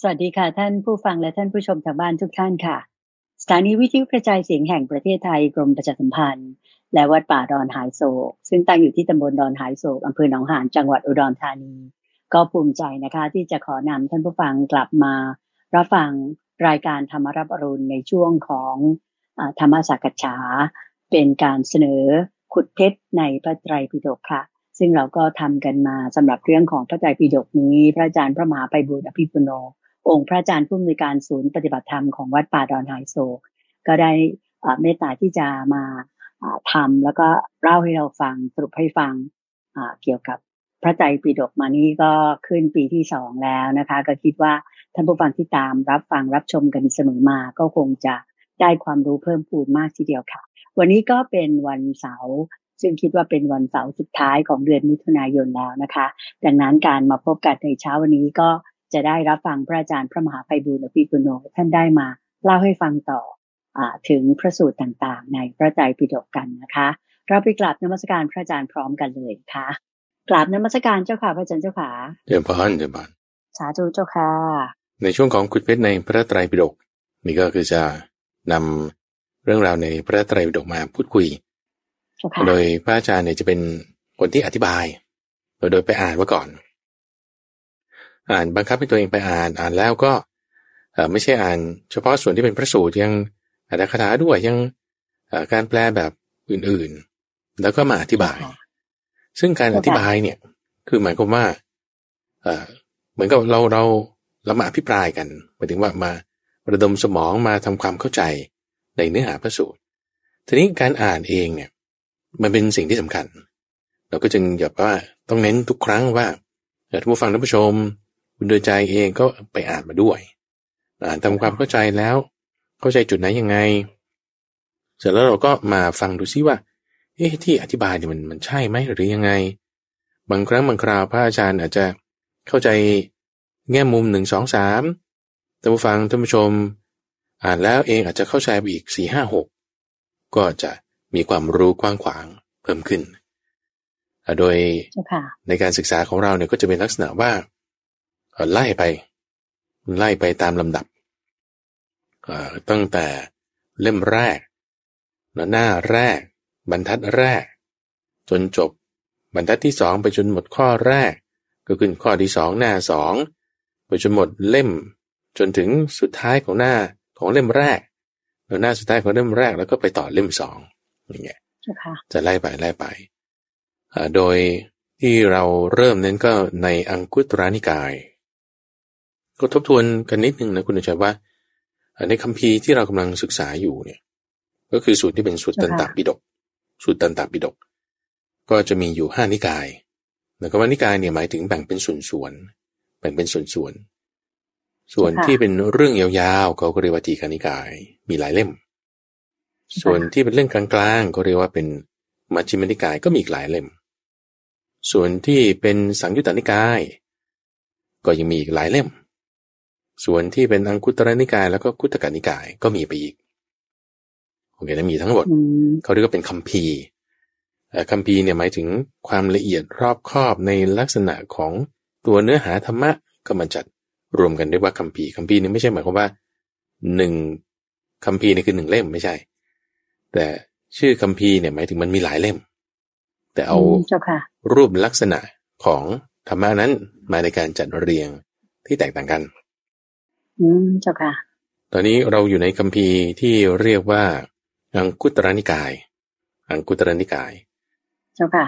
สวัสดีค่ะ ท่านผู้ฟังและท่านผู้ชมทางบ้านทุกท่านค่ะ สถานีวิทยุกระจายเสียงแห่งประเทศไทยกรมประชาสัมพันธ์ และวัดป่าดอนหายโศก ซึ่งตั้งอยู่ที่ตำบลดอนหายโศกอำเภอหนองหานจังหวัดอุดรธานี ก็ภูมิใจนะคะที่จะขอนำท่านผู้ฟังกลับมา รับฟังรายการธรรมรับอรุณในช่วงของอธรรมสักษาเป็นการเสนอขุดเพชรในพระไตรปิฎกค่ะ ซึ่งเราก็ทำกันมาสำหรับเรื่องของพระไตรปิฎกนี้ พระอาจารย์พระมหาไปบุญอภิปุโน องค์พระอาจารย์ผู้อำนวยการศูนย์ปฏิบัติธรรมของวัดป่าดอนไฮโซ ก็ได้เมตตาที่จะมาทำแล้วก็เล่าให้เราฟังสรุปให้ฟังเกี่ยวกับพระไตรปิฎกมานี้ก็ขึ้นปีที่สองแล้วนะคะ ก็คิดว่าท่านผู้ฟังที่ตามรับฟังรับชมกันเสมอมาก็คงจะได้ความรู้เพิ่มพูนมากทีเดียวค่ะ วันนี้ก็เป็นวันเสาร์ซึ่งคิดว่าเป็นวันเสาร์สุดท้ายของเดือนมิถุนายนแล้วนะคะ ดังนั้นการมาพบกันในเช้าวันนี้ก็ จะได้รับฟังพระอาจารย์พระมหาไพบูลอภิปุโนท่านได้มาเล่าให้ฟังต่ออถึงพระสูตรต่างๆ ในพระไตรปิฎกกันนะคะ เราไปกราบนมัสการพระอาจารย์พร้อมกันเลยค่ะกราบนมัสการเจ้าค่ะพระอาจารย์เจ้าค่ะเจ้าพานเจ้าพานสาธุเจ้าค่ะ ในช่วงของคุดเพชรในพระไตรปิฎกนี่ก็คือจะนำเรื่องราวในพระไตรปิฎกมาพูดคุย โดยพระอาจารย์เนี่ยจะเป็นคนที่อธิบาย โดยไปอ่านว่าก่อน อ่านบังคับให้ตัวเองไปอ่านอ่านแล้วก็ไม่ใช่อ่าน เฉพาะส่วนที่เป็นพระสูตรยังอัตถคถาด้วยยังการแปลแบบอื่นๆ แล้วก็มาอธิบาย ซึ่งการอธิบายเนี่ยคือหมายความว่าเหมือนกับเราเราเรามาอภิปรายกันหมายถึงว่ามาระดมสมองมาทำความเข้าใจในเนื้อหาพระสูตรทีนี้การอ่านเองเนี่ยมันเป็นสิ่งที่สำคัญ เราก็จึงอย่าว่าต้องเน้นทุกครั้งว่าท่านผู้ฟังท่านผู้ชม คุณโดยใจเองก็ไปอ่านมาด้วย อ่านทำความเข้าใจแล้ว เข้าใจจุดไหนยังไง เสร็จแล้วเราก็มาฟังดูซิว่า เอ๊ะที่อธิบายเนี่ยมันมันใช่ไหมหรือยังไง บางครั้งบางคราวพระอาจารย์อาจจะเข้าใจแง่มุมหนึ่งสองสามท่านผู้ฟังท่านผู้ชม อ่านแล้วเองอาจจะเข้าใจไปอีกสี่ห้าหกก็จะมีความรู้กว้างขวางเพิ่มขึ้น โดยในการศึกษาของเราเนี่ยก็จะเป็นลักษณะว่า ไล่ไป ไล่ไปตามลำดับตั้งแต่เล่มแรก หน้าแรก บรรทัดแรก จนจบบรรทัดที่สองไปจนหมดข้อแรก ก็ขึ้นข้อที่สองหน้าสองไปจนหมดเล่ม จนถึงสุดท้ายของหน้าของเล่มแรกหน้าสุดท้ายของเล่มแรกแล้วก็ไปต่อเล่มสองอย่างเงี้ยจะไล่ไปไล่ไปโดยที่เราเริ่มนั้นก็ในอังคุตรานิกาย ก็ทบทวนกันนิดนึงนะคุณอาจารย์ว่า ในคัมภีร์ที่เรากำลังศึกษาอยู่เนี่ย ก็คือสูตรที่เป็นสูตรตันตปิฎกสูตรตันตปิฎกก็จะมีอยู่ห้านิกายแล้วก็ว่านิกายเนี่ยหมายถึงแบ่งเป็นส่วนๆแบ่งเป็นส่วนส่วนส่วนที่เป็นเรื่องยาวๆเขาก็เรียกว่าทีคณิกาย มีหลายเล่ม ส่วนที่เป็นเรื่องกลางๆก็เรียกว่าเป็นมัชฌิมนิกายก็มีอีกหลายเล่ม ส่วนที่เป็นสังยุตตนิกาย ก็ยังมีอีกหลายเล่ม ส่วนที่เป็นอังคุตรนิกาย แล้วก็คุตกนิกายก็มีไปอีกโอเคนะมีทั้งหมดเขาเรียกว่าเป็นคัมภีร์คัมภีร์เนี่ยหมายถึงความละเอียดรอบคอบในลักษณะของตัวเนื้อหาธรรมะก็มาจัดรวมกันเรียกว่าคัมภีร์คัมภีร์นี่ไม่ใช่หมายความว่าหนึ่งคัมภีร์นี่คือหนึ่งเล่มไม่ใช่ แต่ชื่อคัมภีร์เนี่ยหมายถึงมันมีหลายเล่ม แต่เอารูปลักษณะของธรรมะนั้นมาในการจัดเรียงที่แตกต่างกัน อืมเจ้าค่ะ ตอนนี้เราอยู่ในคัมภีร์ที่เรียกว่า อังคุตรนิกาย อังคุตรนิกาย เจ้าค่ะ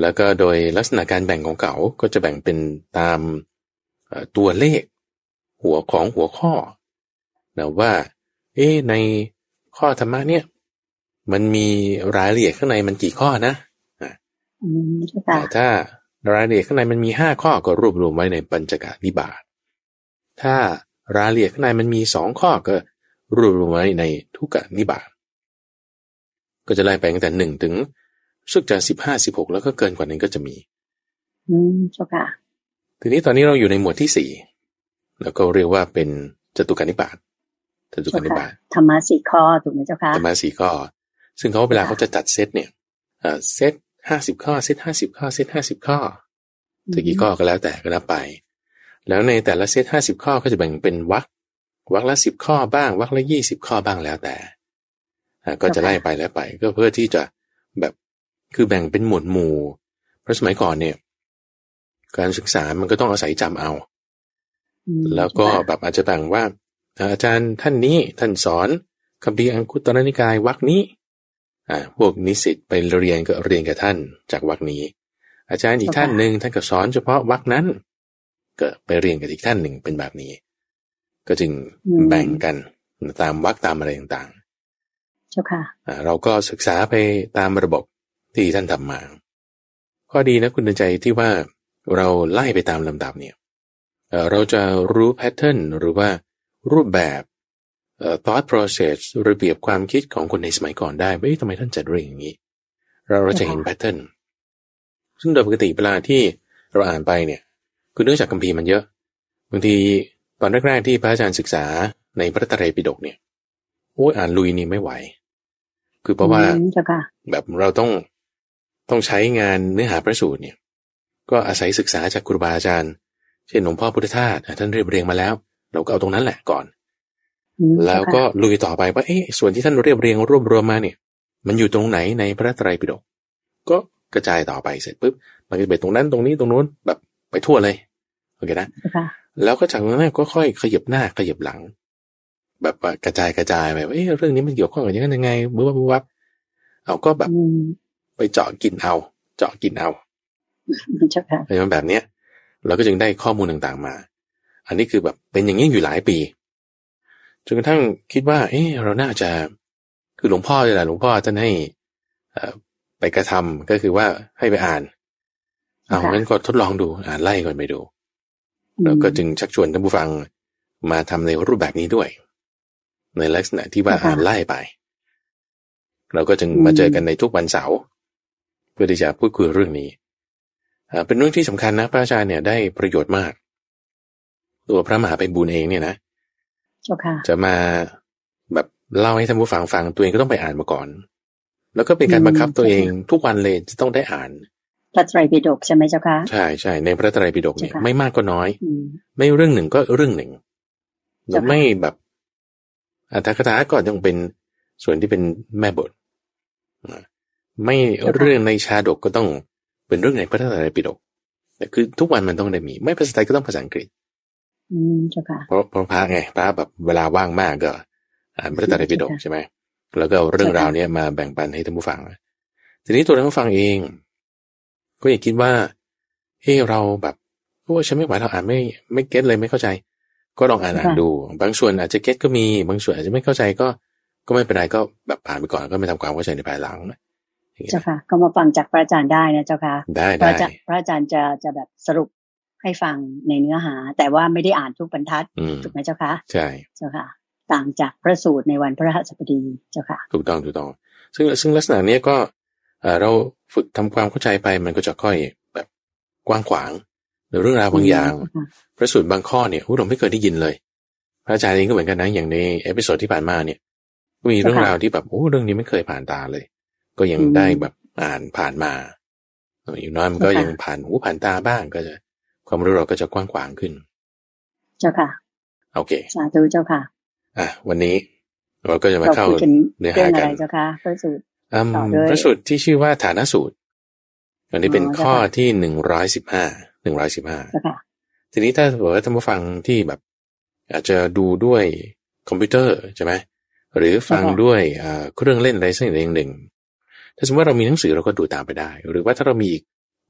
แล้วก็โดยลักษณะการแบ่งของเขาก็จะแบ่งเป็นตามตัวเลข หัวของหัวข้อนะว่า เอ๊ในข้อธรรมะเนี่ย มันมีรายละเอียดข้างในมันกี่ข้อนะแต่ถ้ารายละเอียดข้างในมันมีห้าข้อก็รวบรวมไว้ในปัญจกนิบาตถ้า รายละเอียดข้างในมันมีสองข้อก็รวบรวมไว้ในทุกนิบาตก็จะไล่ไปตั้งแต่หนึ่งถึงสุกจะสิบห้าสิบหกแล้วก็เกินกว่านั้นก็จะมี อืมเจ้าค่ะ ทีนี้ตอนนี้เราอยู่ในหมวดที่สี่แล้วก็เรียกว่าเป็นจตุการนิบาตจตุการนิบาตธรรมะสี่ข้อถูกไหมเจ้าค่ะธรรมะสี่ข้อ ซึ่งเขาเวลาเขาจะจัดเซตเนี่ยเซตห้าสิบข้อเซตห้าสิบข้อเซตห้าสิบข้อจะกี่ข้อก็แล้วแต่ก็นับไป แล้วในแต่ละเซตห้าสิบข้อก็จะแบ่งเป็นวักวักละสิบข้อบ้างวักละยี่สิบข้อบ้างแล้วแต่ก็จะไล่ไปแล้วไป ก็เพื่อที่จะแบบคือแบ่งเป็นหมวดหมู่ เพราะสมัยก่อนเนี่ย การศึกษามันก็ต้องอาศัยจำเอา แล้วก็แบบอาจจะแบ่งว่า อาจารย์ท่านนี้ท่านสอนคำพีอังคุตรนิกายวักนี้อ่าพวกนิสิตไปเรียนก็เรียนกับท่านจากวักนี้ อาจารย์อีกท่านหนึ่งท่านก็สอนเฉพาะวักนั้น ก็ไปเรียนกับอีกท่านหนึ่งเป็นแบบนี้ ก็จึงแบ่งกันตามวักตามอะไรต่างๆ เจ้าค่ะเราก็ศึกษาไปตามระบบที่ท่านทำมา ข้อดีนะคุณใจที่ว่าเราไล่ไปตามลำดับเนี่ยเราจะรู้ pattern หรือว่ารูปแบบ thought process ระเบียบความคิดของคนในสมัยก่อนได้ไม่ทำไมท่านจัดเรื่องอย่างนี้ เราเราจะเห็น pattern ซึ่งโดยปกติเวลาที่เราอ่านไปเนี่ย คือเนื่องจากคัมภีร์มันเยอะบางทีตอนแรกๆที่พระอาจารย์ศึกษาในพระไตรปิฎกเนี่ยโอ้ยอ่านลุยนี่ไม่ไหว คือเพราะว่าแบบเราต้องต้องใช้งานเนื้อหาพระสูตรเนี่ย ก็อาศัยศึกษาจากครูบาอาจารย์ เช่นหลวงพ่อพุทธทาสท่านเรียบเรียงมาแล้ว เราก็เอาตรงนั้นแหละก่อน แล้วก็ลุยต่อไปว่าเอ๊ะส่วนที่ท่านเรียบเรียงรวบรวมมาเนี่ย มันอยู่ตรงไหนในพระไตรปิฎกก็กระจายต่อไปเสร็จปุ๊บมันก็ไปตรงนั้นตรงนี้ตรงนู้นแบบ ไปทั่วเลย โอเคนะแล้วก็จากนั้นก็ค่อยขยับหน้าขยับหลัง แบบกระจายกระจายไปว่าเอ๊ะเรื่องนี้มันเกี่ยวข้องกับยังไงยังไงบุ๊บบุ๊บเอาก็แบบไปเจาะกินเอา เจาะกินเอาใช่ค่ะเป็นแบบเนี้ย เราก็จึงได้ข้อมูลต่างๆมา อันนี้คือแบบเป็นอย่างนี้อยู่หลายปีจนกระทั่งคิดว่า เออเราน่าจะคือหลวงพ่อเลยแหละหลวงพ่อท่านให้ไปกระทำก็คือว่าให้ไปอ่าน เอางั้นก็ทดลองดูอ่านไล่ก่อนไปดู แล้วก็จึงชักชวนท่านผู้ฟังมาทำในรูปแบบนี้ด้วย ในลักษณะที่ว่าอ่านไล่ไป เราก็จึงมาเจอกันในทุกวันเสาร์เพื่อที่จะพูดคุยเรื่องนี้เป็นเรื่องที่สำคัญนะพระอาจารย์เนี่ยได้ประโยชน์มาก ตัวพระมหาไปบุญเองเนี่ยนะจะมาแบบเล่าให้ท่านผู้ฟังฟังตัวเองก็ต้องไปอ่านมาก่อน แล้วก็เป็นการบังคับตัวเองทุกวันเลยจะต้องได้อ่าน พระไตรปิฎกใช่ไหมเจ้าคะใช่ใช่ในพระไตรปิฎกเนี่ยไม่มากก็น้อย ไม่เรื่องหนึ่งก็เรื่องหนึ่งไม่แบบอัตถกถาก็ยังเป็นส่วนที่เป็นแม่บทไม่เรื่องในชาดกก็ต้องเป็นเรื่องในพระธรรมปิฎกแต่คือทุกวันมันต้องได้มี ไม่ภาษาไทยก็ต้องภาษาอังกฤษอืมเจ้าค่ะเพราะเพราะพระไงพระแบบเวลาว่างมากก็อ่านพระธรรมปิฎกใช่ไหมแล้วก็เรื่องราวเนี้ยมาแบ่งปันให้ท่านผู้ฟังทีนี้ตัวท่านผู้ฟังเอง ก็อย่าคิดว่าเฮ้เราแบบโอ้ฉันไม่ไหวเราอ่านไม่ไม่เก็ตเลยไม่เข้าใจ ก็ลองอ่านอ่านดู บางส่วนอาจจะเก็ตก็มี บางส่วนอาจจะไม่เข้าใจก็ ก็ไม่เป็นไรก็แบบผ่านไปก่อนก็ไม่ทำความเข้าใจในภายหลังเจ้าค่ะ ก็มาฟังจากพระอาจารย์ได้นะเจ้าค่ะได้ได้พระอาจารย์จะจะแบบสรุปให้ฟังในเนื้อหา แต่ว่าไม่ได้อ่านทุกบรรทัดถูกไหมเจ้าค่ะใช่เจ้าค่ะ ต่างจากพระสูตรในวันพระหัสบดีเจ้าค่ะ ถูกต้องถูกต้อง ซึ่งซึ่งลักษณะนี้ก็เรา ฝึกทำความเข้าใจไปมันก็จะค่อยแบบกว้างขวางหรือเรื่องราวบางอย่าง พระสูตรบางข้อเนี่ยเราไม่เคยได้ยินเลย พระอาจารย์เองก็เหมือนกันนะอย่างใน episode ที่ผ่านมาเนี่ยมีเรื่องราวที่แบบโอ้เรื่องนี้ไม่เคยผ่านตาเลย ก็ยังได้แบบอ่านผ่านมาอยู่น้อยมันก็ยังผ่านหูผ่านตาบ้างก็จะ ความรู้เราก็จะกว้างขวางขึ้น เจ้าค่ะ โอเคสาธุเจ้าค่ะ อะวันนี้เราก็จะมาเข้าเนื้อหากันเจ้าค่ะพระสูตร พระสูตรที่ชื่อว่าฐานะสูตร อันนี้เป็นข้อที่หนึ่งร้อยสิบห้าหนึ่งร้อยสิบห้าทีนี้ถ้าบอกว่าท่านผู้ฟังที่แบบอาจจะดูด้วยคอมพิวเตอร์ใช่ไหมหรือฟังด้วยเครื่องเล่นอะไรสักอย่างหนึ่ง ถ้าสมมติว่าเรามีหนังสือเราก็ดูตามไปได้ หรือว่าถ้าเรามีอีก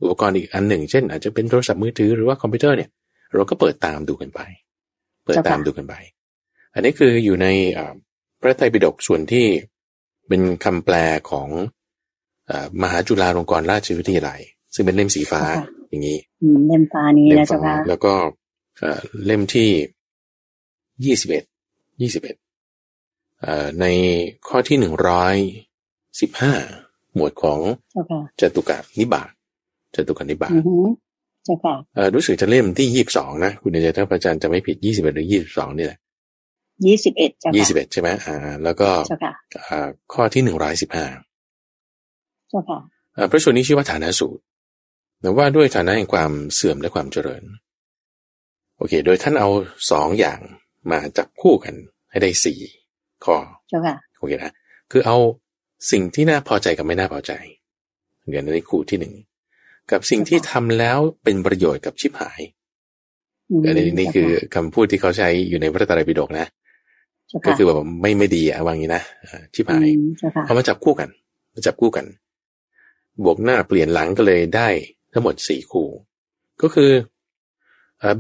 อุปกรณ์อีกอันหนึ่ง เช่น อาจจะเป็นโทรศัพท์มือถือหรือว่าคอมพิวเตอร์เนี่ยเราก็เปิดตามดูกันไป เปิดตามดูกันไป อันนี้คืออยู่ในพระไตรปิฎกส่วนที่ เป็นคำแปลของมหาจุฬาลงกรณราชวิทยาลัย ซึ่งเป็นเล่มสีฟ้าอย่างนี้เล่มฟ้านี้นะเจ้าค่ะแล้วก็เล่มที่ยี่สิบเอ็ดยี่สิบเอ็ดในข้อที่หนึ่งร้อยสิบห้าหมวดของจตุกะนิบาตจตุกะนิบาตใช่ค่ะรู้สึกจะเล่มที่ยี่สิบสองนะ คุณเดชถ้าพระอาจารย์จะไม่ผิดยี่สิบเอ็ดหรือยี่สิบสองนี่แหละ ยี่สิบเอ็ดยี่สิบเอ็ดใช่ไหมอ่า แล้วก็ข้อที่หนึ่งร้อยสิบห้าเจ้าค่ะพระสูตรนี้ชื่อว่าฐานะสูตรแต่ว่าด้วยฐานะแห่งความเสื่อมและความเจริญ โอเค โดยท่านเอาสองอย่างมาจับคู่กันให้ได้สี่ข้อเจ้าค่ะโอเคนะคือเอาสิ่งที่น่าพอใจกับไม่น่าพอใจเดี๋ยวในคู่ที่หนึ่งกับสิ่งที่ทำแล้วเป็นประโยชน์กับชิบหายอันนี้นี่คือคำพูดที่เขาใช้อยู่ในพระตรัยปิฎกนะ ก็คือแบบไม่ไม่ดีอะว่างี้นะชิบหายเอามาจับคู่กันมาจับคู่กัน บวกหน้าเปลี่ยนหลังก็เลยได้ทั้งหมดสี่คู่ ก็คือ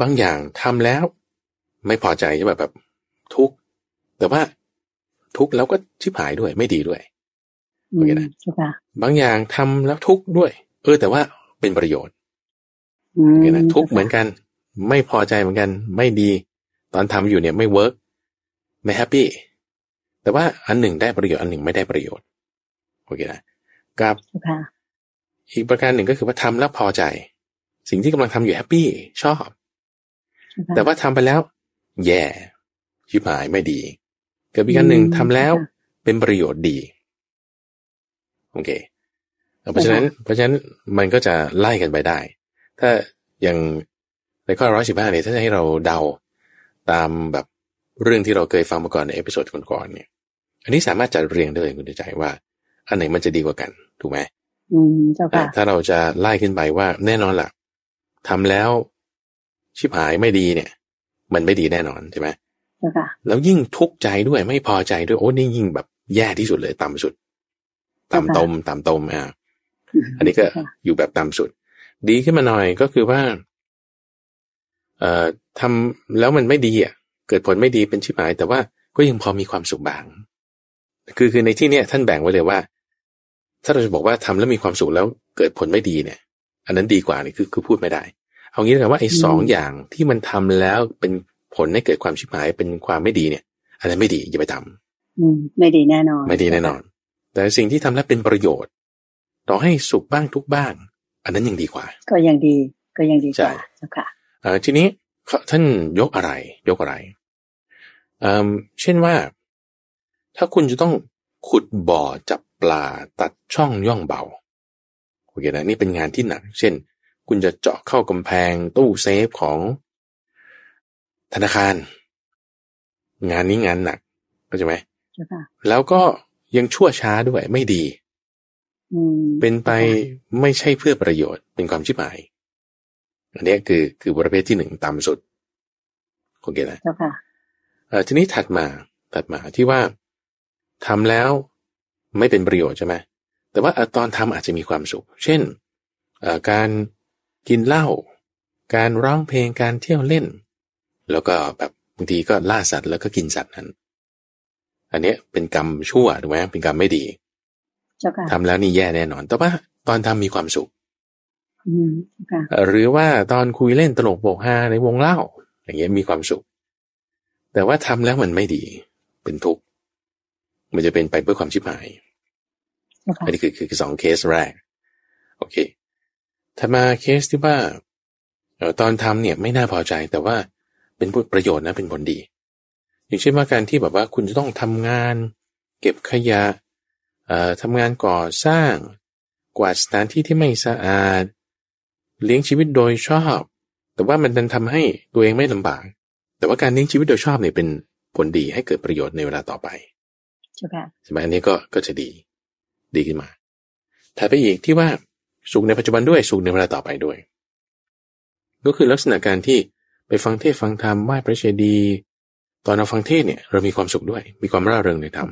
บางอย่างทำแล้ว ไม่พอใจใช่ไหมแบบ ทุกแต่ว่าทุกแล้วก็ชิบหายด้วยไม่ดีด้วยโอเคนะบางอย่างทำแล้วทุกข์ด้วย เออ แต่ว่าเป็นประโยชน์โอเคนะทุกข์เหมือนกัน ไม่พอใจเหมือนกัน ไม่ดี ตอนทำอยู่เนี่ยไม่ work ไม่ happy แต่ว่าอันหนึ่งได้ประโยชน์อันหนึ่งไม่ได้ประโยชน์โอเคนะกับอีกประการหนึ่งก็คือว่าทำแล้วพอใจ สิ่งที่กำลังทำอยู่ happy ชอบ แต่ว่าทำไปแล้ว แย่ชิบหายไม่ดีเกิดอีกอันหนึ่งทำแล้วเป็นประโยชน์ดีโอเคเพราะฉะนั้น เพราะฉะนั้นมันก็จะไล่กันไปได้ ถ้าอย่างในข้อร้อยสิบห้าเนี่ยถ้าจะให้เราเดาตามแบบ เรื่องที่เราเคยฟังมาก่อนใน episode ก่อนๆเนี่ย อันนี้สามารถจัดเรียงได้เลยคุณใจว่า อันไหนมันจะดีกว่ากัน ถูกไหมอืมเจ้าค่ะถ้าเราจะไล่ขึ้นไปว่าแน่นอนล่ะทำแล้วชิบหายไม่ดีเนี่ย มันไม่ดีแน่นอนใช่ไหมเจ้าค่ะ แล้วยิ่งทุกข์ใจด้วยไม่พอใจด้วยโอ้นี่ยิ่งแบบแย่ที่สุดเลยต่ำสุดต่ำตมต่ำตมอะอันนี้ก็อยู่แบบต่ำสุด ดีขึ้นมาหน่อยก็คือว่า เอ่อทำแล้วมันไม่ดีอะ เกิดผลไม่ดีเป็นชิบหาย แต่ว่าก็ยังพอมีความสุขบาง คือคือในที่เนี้ยท่านแบ่งไว้เลยว่า ถ้าเราจะบอกว่าทำแล้วมีความสุขแล้วเกิดผลไม่ดีเนี่ย อันนั้นดีกว่านี่คือคือพูดไม่ได้ เอางี้เลยว่าไอ้สองอย่างที่มันทำแล้วเป็นผลให้เกิดความชิบหายเป็นความไม่ดีเนี่ย อันนั้นไม่ดีอย่าไปทำอืม ไม่ดีแน่นอน ไม่ดีแน่นอน แต่สิ่งที่ทำแล้วเป็นประโยชน์ ต่อให้สุขบ้างทุกบ้าง อันนั้นยังดีกว่า ก็ยังดีก็ยังดีกว่าค่ะเอ่อทีนี้ท่านยกอะไร ยกอะไร เช่นว่า ถ้าคุณจะต้องขุดบ่อจับปลาตัดช่องย่องเบาโอเคนะนี่เป็นงานที่หนัก เช่น คุณจะเจาะเข้ากำแพงตู้เซฟของธนาคาร งานนี้งานหนักเข้าใจไหมแล้วก็ยังชั่วช้าด้วยไม่ดีเป็นไปไม่ใช่เพื่อประโยชน์เป็นความชิบหาย อันนี้คือคือประเภทที่หนึ่งต่ำสุดโอเคนะ ทีนี้ถัดมาถัดมาที่ว่าทำแล้วไม่เป็นประโยชน์ใช่ไหมแต่ว่าตอนทำอาจจะมีความสุข เช่นการกินเหล้าการร้องเพลงการเที่ยวเล่น แล้วก็แบบบางทีก็ล่าสัตว์แล้วก็กินสัตว์นั้น อันนี้เป็นกรรมชั่วถูกไหมเป็นกรรมไม่ดีทำแล้วนี่แย่แน่นอน แต่ว่าตอนทำมีความสุขหรือว่าตอนคุยเล่นตลกโปกฮาในวงเล่า อย่างเงี้ยมีความสุข แต่ว่าทำแล้วมันไม่ดี เป็นทุกข์ มันจะเป็นไปเพื่อความชิบหายอันนี้คือคือสองเคสแรก โอเคถ้ามาเคสที่ว่าตอนทำเนี่ยไม่น่าพอใจแต่ว่าเป็นประโยชน์นะเป็นผลดี อย่างเช่นว่าการที่แบบว่าคุณจะต้องทำงาน เก็บขยะทำงานก่อสร้าง กวาดสถานที่ที่ไม่สะอาด เลี้ยงชีวิตโดยชอบ แต่ว่ามันดันทำให้ตัวเองไม่ลำบาก แต่ว่าการเลี้ยงชีวิตโดยชอบเนี่ยเป็นผลดีให้เกิดประโยชน์ในเวลาต่อไปใช่ไหมอันนี้ก็ก็จะดีดีขึ้นมาถ้าไปอีกที่ว่าสุขในปัจจุบันด้วยสุขในเวลาต่อไปด้วย ก็คือลักษณะการที่ไปฟังเทศฟังธรรมไหว้พระเจดีย์ตอนเราฟังเทศเนี่ย เรามีความสุขด้วย มีความร่าเริงในธรรม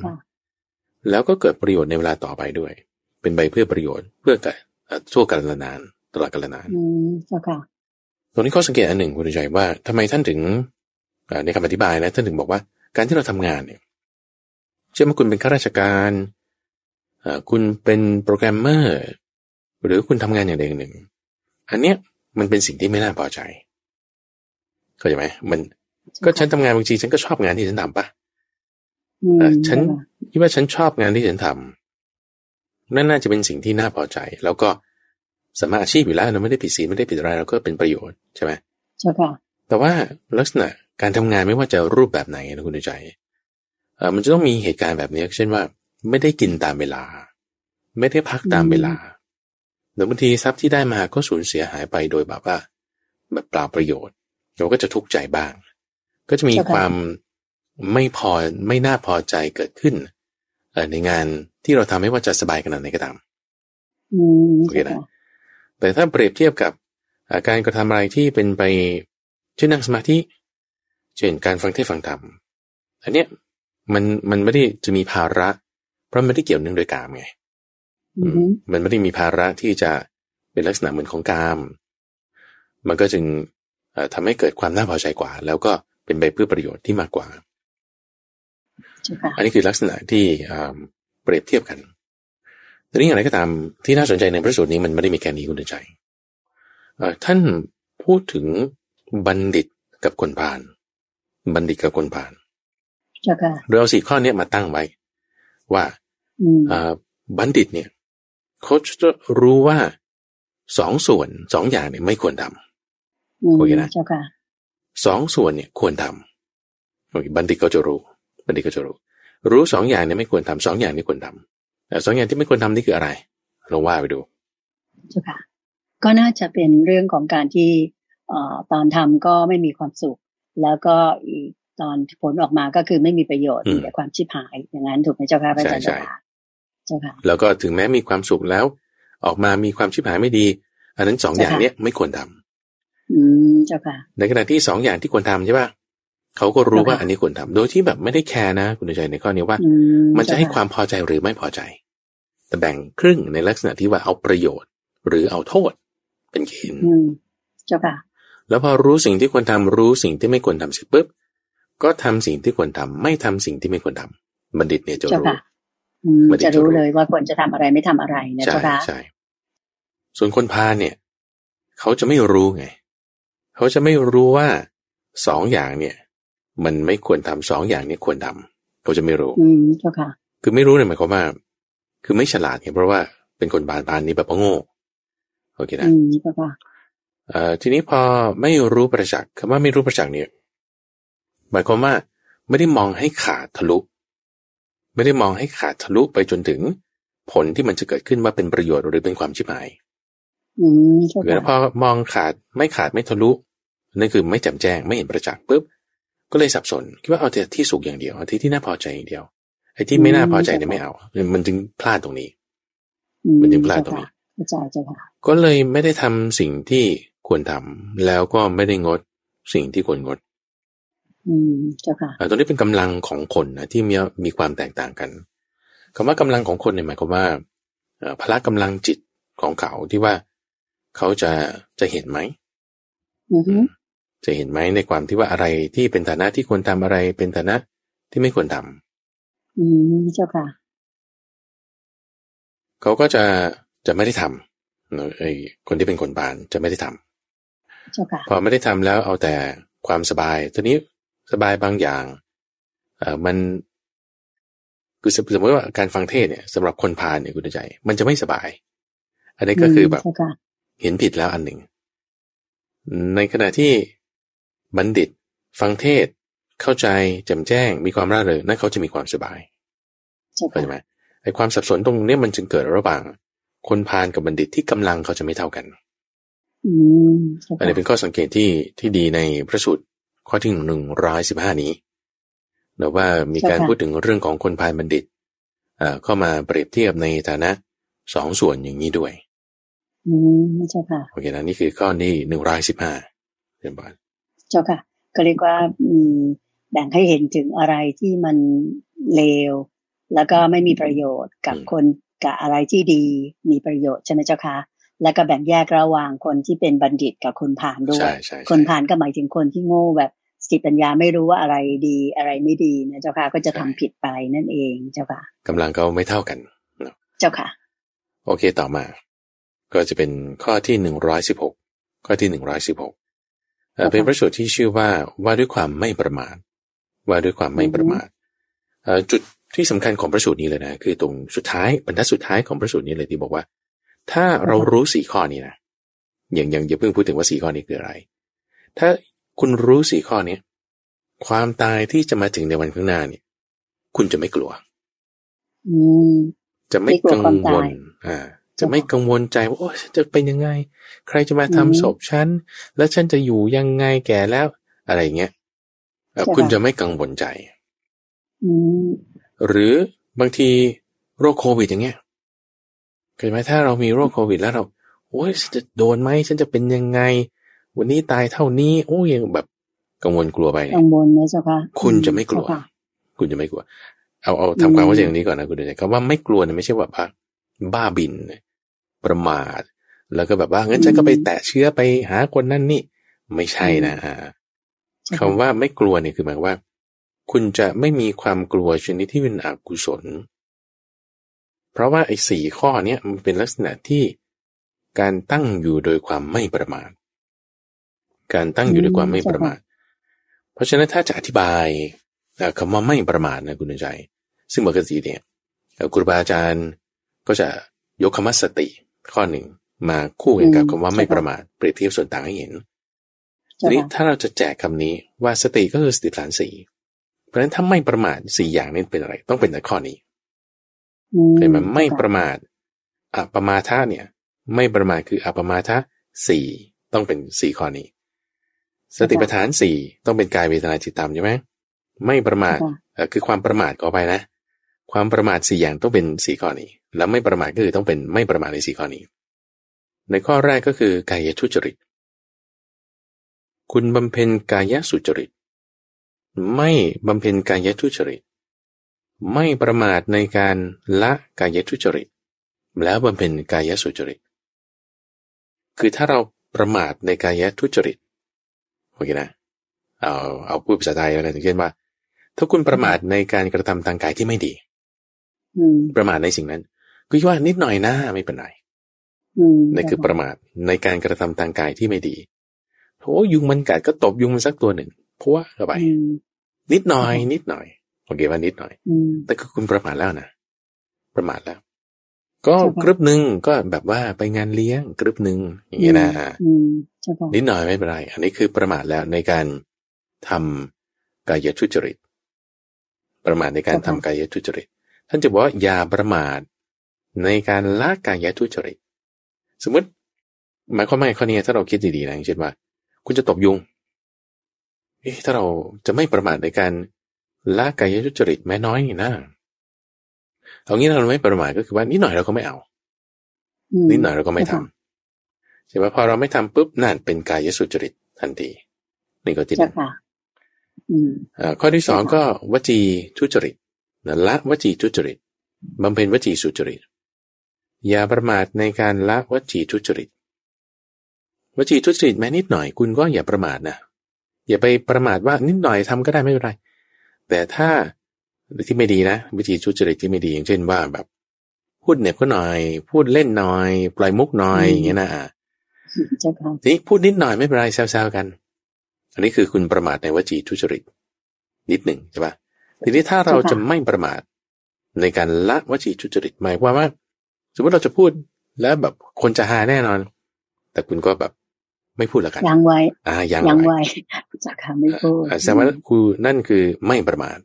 แล้วก็เกิดประโยชน์ในเวลาต่อไปด้วย เป็นใบเพื่อประโยชน์เพื่อกันชั่วกันละนานตลอดกันละนาอืมเจ้าค่ะตรงนี้ข้อสังเกตอันหนึ่งคุณใจว่าทำไมท่านถึง ในคำอธิบายนะท่านถึงบอกว่าการที่เราทำงานเนี่ยเช่นว่าคุณเป็นข้าราชการคุณเป็นโปรแกรมเมอร์หรือคุณทำงานอย่างใดอย่างหนึ่ง อันเนี้ยมันเป็นสิ่งที่ไม่น่าพอใจ เข้าใจไหมมันก็ฉันทำงานบางทีฉันก็ชอบงานที่ฉันทำปะฉันคิดว่าฉันชอบงานที่ฉันทำนั่นน่าจะเป็นสิ่งที่น่าพอใจ แล้วก็สมาอาชีพอยู่แล้วเราไม่ได้ผิดศีลไม่ได้ผิดอะไรเราก็เป็นประโยชน์ใช่ไหมใช่ค่ะแต่ว่าลักษณะ การทำงานไม่ว่าจะรูปแบบไหนนะคุณใจเออมันจะต้องมีเหตุการณ์แบบนี้ เช่นว่า ไม่ได้กินตามเวลา ไม่ได้พักตามเวลาหรือบางทีทรัพย์ที่ได้มาก็สูญเสียหายไปโดยแบบว่าแบบเปล่าประโยชน์เราก็จะทุกข์ใจบ้าง ก็จะมีความไม่พอไม่น่าพอใจเกิดขึ้นในงานที่เราทำให้ว่าจะสบายขนาดไหนก็ตามโอเคนะแต่ถ้าเปรียบเทียบกับ การกระทำอะไรที่เป็นไปเช่นนั่งสมาธิ เช่นการฟังเทศฟังธรรม อันเนี้ยมันมันไม่ได้จะมีภาระ เพราะมันไม่ได้เกี่ยวเนื่องโดยกามไงมันไม่ได้มีภาระที่จะเป็นลักษณะเหมือนของกาม มันก็จึงทำให้เกิดความน่าพอใจกว่า แล้วก็เป็นไปเพื่อประโยชน์ที่มากกว่า อันนี้คือลักษณะที่เปรียบเทียบกันแต่นี้อะไรก็ตามที่น่าสนใจในพระสูตรนี้มันไม่ได้มีแค่นี้คุณใจท่านพูดถึงบัณฑิตกับคนพาล บัณฑิตกับคนพาลเราเอาสี่ข้อนี้มาตั้งไว้ ว่าบัณฑิตเนี่ยเขาจะรู้ว่าสองส่วนสองอย่างเนี่ยไม่ควรทำโอเคนะสองส่วนเนี่ยควรทำโอเคบัณฑิตก็จะรู้ บัณฑิตก็จะรู้ รู้สองอย่างเนี่ยไม่ควรทำสองอย่างนี้ควรทำแต่สองอย่างที่ไม่ควรทำนี่คืออะไรลองว่าไปดูเจ้าค่ะก็น่าจะเป็นเรื่องของการที่อตอนทำก็ไม่มีความสุข แล้วก็อีกตอนผลออกมาก็คือไม่มีประโยชน์มีแต่ความชิบหายอย่างนั้นถูกไหมเจ้าค่ะพระอาจารย์เจ้าค่ะเจ้าค่ะแล้วก็ถึงแม้มีความสุขแล้ว ออกมามีความชิบหายไม่ดี อันนั้นสองอย่างเนี้ยไม่ควรทำอืมเจ้าค่ะ ในขณะที่สองอย่างที่ควรทำใช่ป่ะเขาก็รู้ว่าอันนี้ควรทำโดยที่แบบไม่ได้แคร์นะ คุณใจในข้อนี้ว่า มันจะให้ความพอใจหรือไม่พอใจ แต่แบ่งครึ่งในลักษณะที่ว่าเอาประโยชน์ หรือเอาโทษ เป็นเกณฑ์เจ้าค่ะ แล้วพอรู้สิ่งที่ควรทำรู้สิ่งที่ไม่ควรทำเสร็จปุ๊บก็ทำสิ่งที่ควรทำไม่ทำสิ่งที่ไม่ควรทำบัณฑิตเนี่ยจะรู้จะรู้เลยว่าควรจะทำอะไรไม่ทำอะไรนะเจ้าค่ะใช่ส่วนคนพาเนี่ย เขาจะไม่รู้ไง เขาจะไม่รู้ว่าสองอย่างเนี่ย มันไม่ควรทำสองอย่างนี้ควรทำเขาจะไม่รู้ อืมเจ้าค่ะ คือไม่รู้เนี่ยหมายความว่า คือไม่ฉลาดไงเพราะว่าเป็นคนบานบานนี้แบบโง่โอเคนะเอ่อ ทีนี้พอไม่รู้ประจักษ์คำว่าไม่รู้ประจักษ์เนี่ยหมายความว่าไม่ได้มองให้ขาดทะลุ ไม่ได้มองให้ขาดทะลุไปจนถึงผลที่มันจะเกิดขึ้นว่าเป็นประโยชน์หรือเป็นความชิบหายเดี๋ยวพอมองขาดไม่ขาดไม่ทะลุนั่นคือไม่แจ่มแจ้งไม่เห็นประจักษ์ปุ๊บก็เลยสับสนคิดว่าเอาแต่ที่สุขอย่างเดียวเอาที่ที่น่าพอใจอย่างเดียวไอ้ที่ไม่น่าพอใจเนี่ยไม่เอา มันจึงพลาดตรงนี้ มันจึงพลาดตรงนี้ก็เลยไม่ได้ทำสิ่งที่ ควรทำแล้วก็ไม่ได้งดสิ่งที่ควรงด อืมเจ้าค่ะตรงนี้เป็นกำลังของคนนะที่มีมีความแตกต่างกันคำว่ากำลังของคนเนี่ยหมายความว่าพละกำลังจิตของเขาที่ว่าเขาจะจะเห็นไหมจะเห็นไหมในความที่ว่าอะไรที่เป็นฐานะที่ควรทำอะไรเป็นฐานะที่ไม่ควรทำอืมเจ้าค่ะ เขาก็จะจะไม่ได้ทำไอ้คนที่เป็นคนบานจะไม่ได้ทำ พอไม่ได้ทำแล้วเอาแต่ความสบายทีนี้สบายบางอย่างเอ่อมันคือสมมติว่าการฟังเทศเนี่ยสำหรับคนพานเนี่ยคุณใจ มันจะไม่สบาย อันนี้ก็คือแบบเห็นผิดแล้วอันหนึ่ง ในขณะที่บัณฑิตฟังเทศเข้าใจแจ่มแจ้ง มีความร่าเริงนั่นเขาจะมีความสบายเข้าใจไหมไอ้ความสับสนตรงนี้มันจึงเกิดระหว่าง คนพาลกับบัณฑิตที่กำลังเขาจะไม่เท่ากัน อันนี้เป็นข้อสังเกตที่ที่ดีในพระสูตรข้อที่หนึ่งร้อยสิบห้านี้แต่ว่ามีการพูดถึงเรื่องของคนพาลบัณฑิตเข้ามาเปรียบเทียบในฐานะสองส่วนอย่างนี้ด้วย อืมเจ้าค่ะ โอเคนะนี่คือข้อนี้หนึ่งร้อยสิบห้าเรียนบอลเจ้าค่ะ ก็เรียกว่าแบ่งให้เห็นถึงอะไรที่มันเลว แล้วก็ไม่มีประโยชน์กับคนกับอะไรที่ดีมีประโยชน์ใช่ไหมเจ้าคะ แล้วก็แบ่งแยกระหว่างคนที่เป็นบัณฑิตกับคนผ่านด้วย คนผ่านก็หมายถึงคนที่โง่แบบสติปัญญาไม่รู้ว่าอะไรดีอะไรไม่ดีนะเจ้าค่ะก็จะทำผิดไปนั่นเองเจ้าค่ะกำลังเขาไม่เท่ากันเจ้าค่ะ โอเคต่อมา ก็จะเป็นข้อที่หนึ่งร้อยสิบหกข้อที่หนึ่งร้อยสิบหกเป็นพระสูตรที่ชื่อว่าว่าด้วยความไม่ประมาทว่าด้วยความไม่ประมาทจุดที่สำคัญของพระสูตรนี้เลยนะ คือตรงสุดท้ายบรรทัดสุดท้ายของพระสูตรนี้เลยที่บอกว่า ถ้าเรารู้สี่ข้อนี้นะอย่างอย่างอย่าเพิ่งพูดถึงว่าสี่ข้อนี้คืออะไร ถ้าคุณรู้สี่ข้อนี้ความตายที่จะมาถึงในวันข้างหน้าเนี่ย คุณจะไม่กลัวอืมจะไม่กังวล อ่า จะไม่กังวลใจว่าโอ้จะเป็นยังไง ใครจะมาทำศพฉัน แล้วฉันจะอยู่ยังไงแก่แล้ว อะไรเงี้ยคุณจะไม่กังวลใจหรือบางทีโรคโควิดอย่างเงี้ย เกิดไหมถ้าเรามีโรคโควิด แล้วเราโอ้ยจะโดนไหมฉันจะเป็นยังไง วันนี้ตายเท่านี้ โอ้ยังแบบกังวลกลัวไปกังวลนะเจ้าค่ะคุณจะไม่กลัว คุณจะไม่กลัว เอาเอาทำความเข้าใจอย่างนี้ก่อนนะคุณเดชคำว่าไม่กลัวเนี่ยไม่ใช่ว่าพักบ้าบิน ประมาท แล้วก็แบบว่างั้นฉันก็ไปแตะเชื้อไปหาคนนั่นนี่ ไม่ใช่นะคำว่าไม่กลัวเนี่ยคือหมายว่า คุณจะไม่มีความกลัวชนิดที่เป็นอกุศล เพราะว่าไอ้สี่ข้อเนี้ยมันเป็นลักษณะที่การตั้งอยู่โดยความไม่ประมาท การตั้งอยู่ด้วยความไม่ประมาท เพราะฉะนั้นถ้าจะอธิบายคำว่าไม่ประมาทนะคุณใจ ซึ่งปกติเนี่ยครูบาอาจารย์ก็จะยกคำว่าสติข้อหนึ่งมาคู่กันกับคำว่าไม่ประมาทเปรียบเทียบส่วนต่างให้เห็นทีนี้ถ้าเราจะแจกคำนี้ว่าสติก็คือสติฐานสี่เพราะฉะนั้นถ้าไม่ประมาทสี่อย่างนี้เป็นอะไร ต้องเป็นในข้อนี้ เห็นไหมไม่ประมาทอัปมาทะเนี่ย ไม่ประมาทคืออัปมาทะสี่ต้องเป็นสี่ข้อนี้ สติปัฏฐานสี่ต้องเป็นกายเวทนาจิตตามใช่ไหมไม่ประมาทคือความประมาทก็ไปนะ ความประมาทสี่อย่างต้องเป็นสี่ข้อนี้ แล้วไม่ประมาทก็คือต้องเป็นไม่ประมาทในสี่ข้อนี้ ในข้อแรกก็คือกายทุจริต คุณบำเพ็ญกายสุจริต ไม่บำเพ็ญกายทุจริต ไม่ประมาทในการละกายทุจริต แล้วบำเพ็ญกายสุจริต คือถ้าเราประมาทในกายทุจริตโอเคนะเอาเอาพูดภาษาไทยแล้วกันอย่างเช่นว่า ถ้าคุณประมาทในการกระทำทางกายที่ไม่ดีประมาทในสิ่งนั้นก็คิดว่านิดหน่อยนะไม่เป็นไรนั่นคือประมาทในการกระทำทางกายที่ไม่ดีโอ้ยุงมันกัดก็ตบยุงมันสักตัวหนึ่งเพราะว่าเข้าไปนิดหน่อย นิดหน่อย โอเคว่านิดหน่อย แต่ก็คุณประมาทแล้วนะ ประมาทแล้ว ก็กรึบหนึ่งก็แบบว่าไปงานเลี้ยงกรึบหนึ่งอย่างเงี้ยนะนิดหน่อยไม่เป็นไร อันนี้คือประมาทแล้วในการทำกายทุจริต ประมาทในการทำกายทุจริต ท่านจะบอกว่าอย่าประมาทในการละกายทุจริต สมมติหมายความว่าข้อนี้ถ้าเราคิดดีๆนะอย่างเช่นว่า คุณจะตบยุงเอ๊ะถ้าเราจะไม่ประมาทในการ ละกายทุจริตแม้น้อยนี่นะเอางี้เราไม่ประมาทก็คือว่านิดหน่อยเราก็ไม่เอา นิดหน่อยเราก็ไม่ทำใช่ไหมพอเราไม่ทำปุ๊บนั่นเป็นกายสุจริตทันทีนี่ก็ที่หนึ่งข้อที่สองก็วจีทุจริตละวจีทุจริตบำเพ็ญวจีสุจริตอย่าประมาทในการละวจีทุจริตวจีทุจริตแม้นิดหน่อยคุณก็อย่าประมาทนะอย่าไปประมาทว่านิดหน่อยทำก็ได้ไม่เป็นไร แต่ถ้าที่ไม่ดีนะ วิธีทุจริตที่ไม่ดีอย่างเช่นว่าแบบ พูดเหน็บก็หน่อย พูดเล่นหน่อย ปล่อยมุกหน่อยอย่างเงี้ยนะทีนี้พูดนิดหน่อยไม่เป็นไรแซวๆกัน อันนี้คือคุณประมาทในวจีทุจริต นิดหนึ่งใช่ปะทีนี้ถ้าเราจะไม่ประมาทในการละวจีทุจริตหมายความว่า สมมติเราจะพูดแล้วแบบคนจะหาแน่นอน แต่คุณก็แบบ ไม่พูดแล้วกันยังไว้อ่ายังยังไว้จากคำไม่พูดแสดงว่าคือนั่นคือไม่ประมาท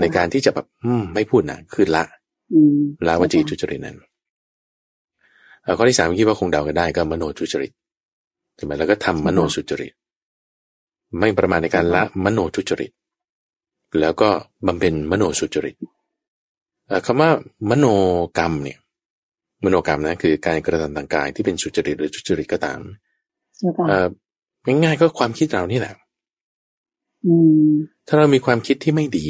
ในการที่จะแบบอืมไม่พูดนะคือละละวจีทุจริตนั้นข้อที่สามคิดว่าคงเดากันได้ก็มโนทุจริตใช่ไหมแล้วก็ทำมโนสุจริต ไม่ประมาทในการละมโนทุจริต แล้วก็บำเพ็ญมโนสุจริตคำว่ามโนกรรมเนี่ย มโนกรรมนะคือการกระทำทางกายที่เป็นสุจริตหรือทุจริตก็ตามเอ่อ ง่ายๆก็ความคิดเรานี่แหละถ้าเรามีความคิดที่ไม่ดี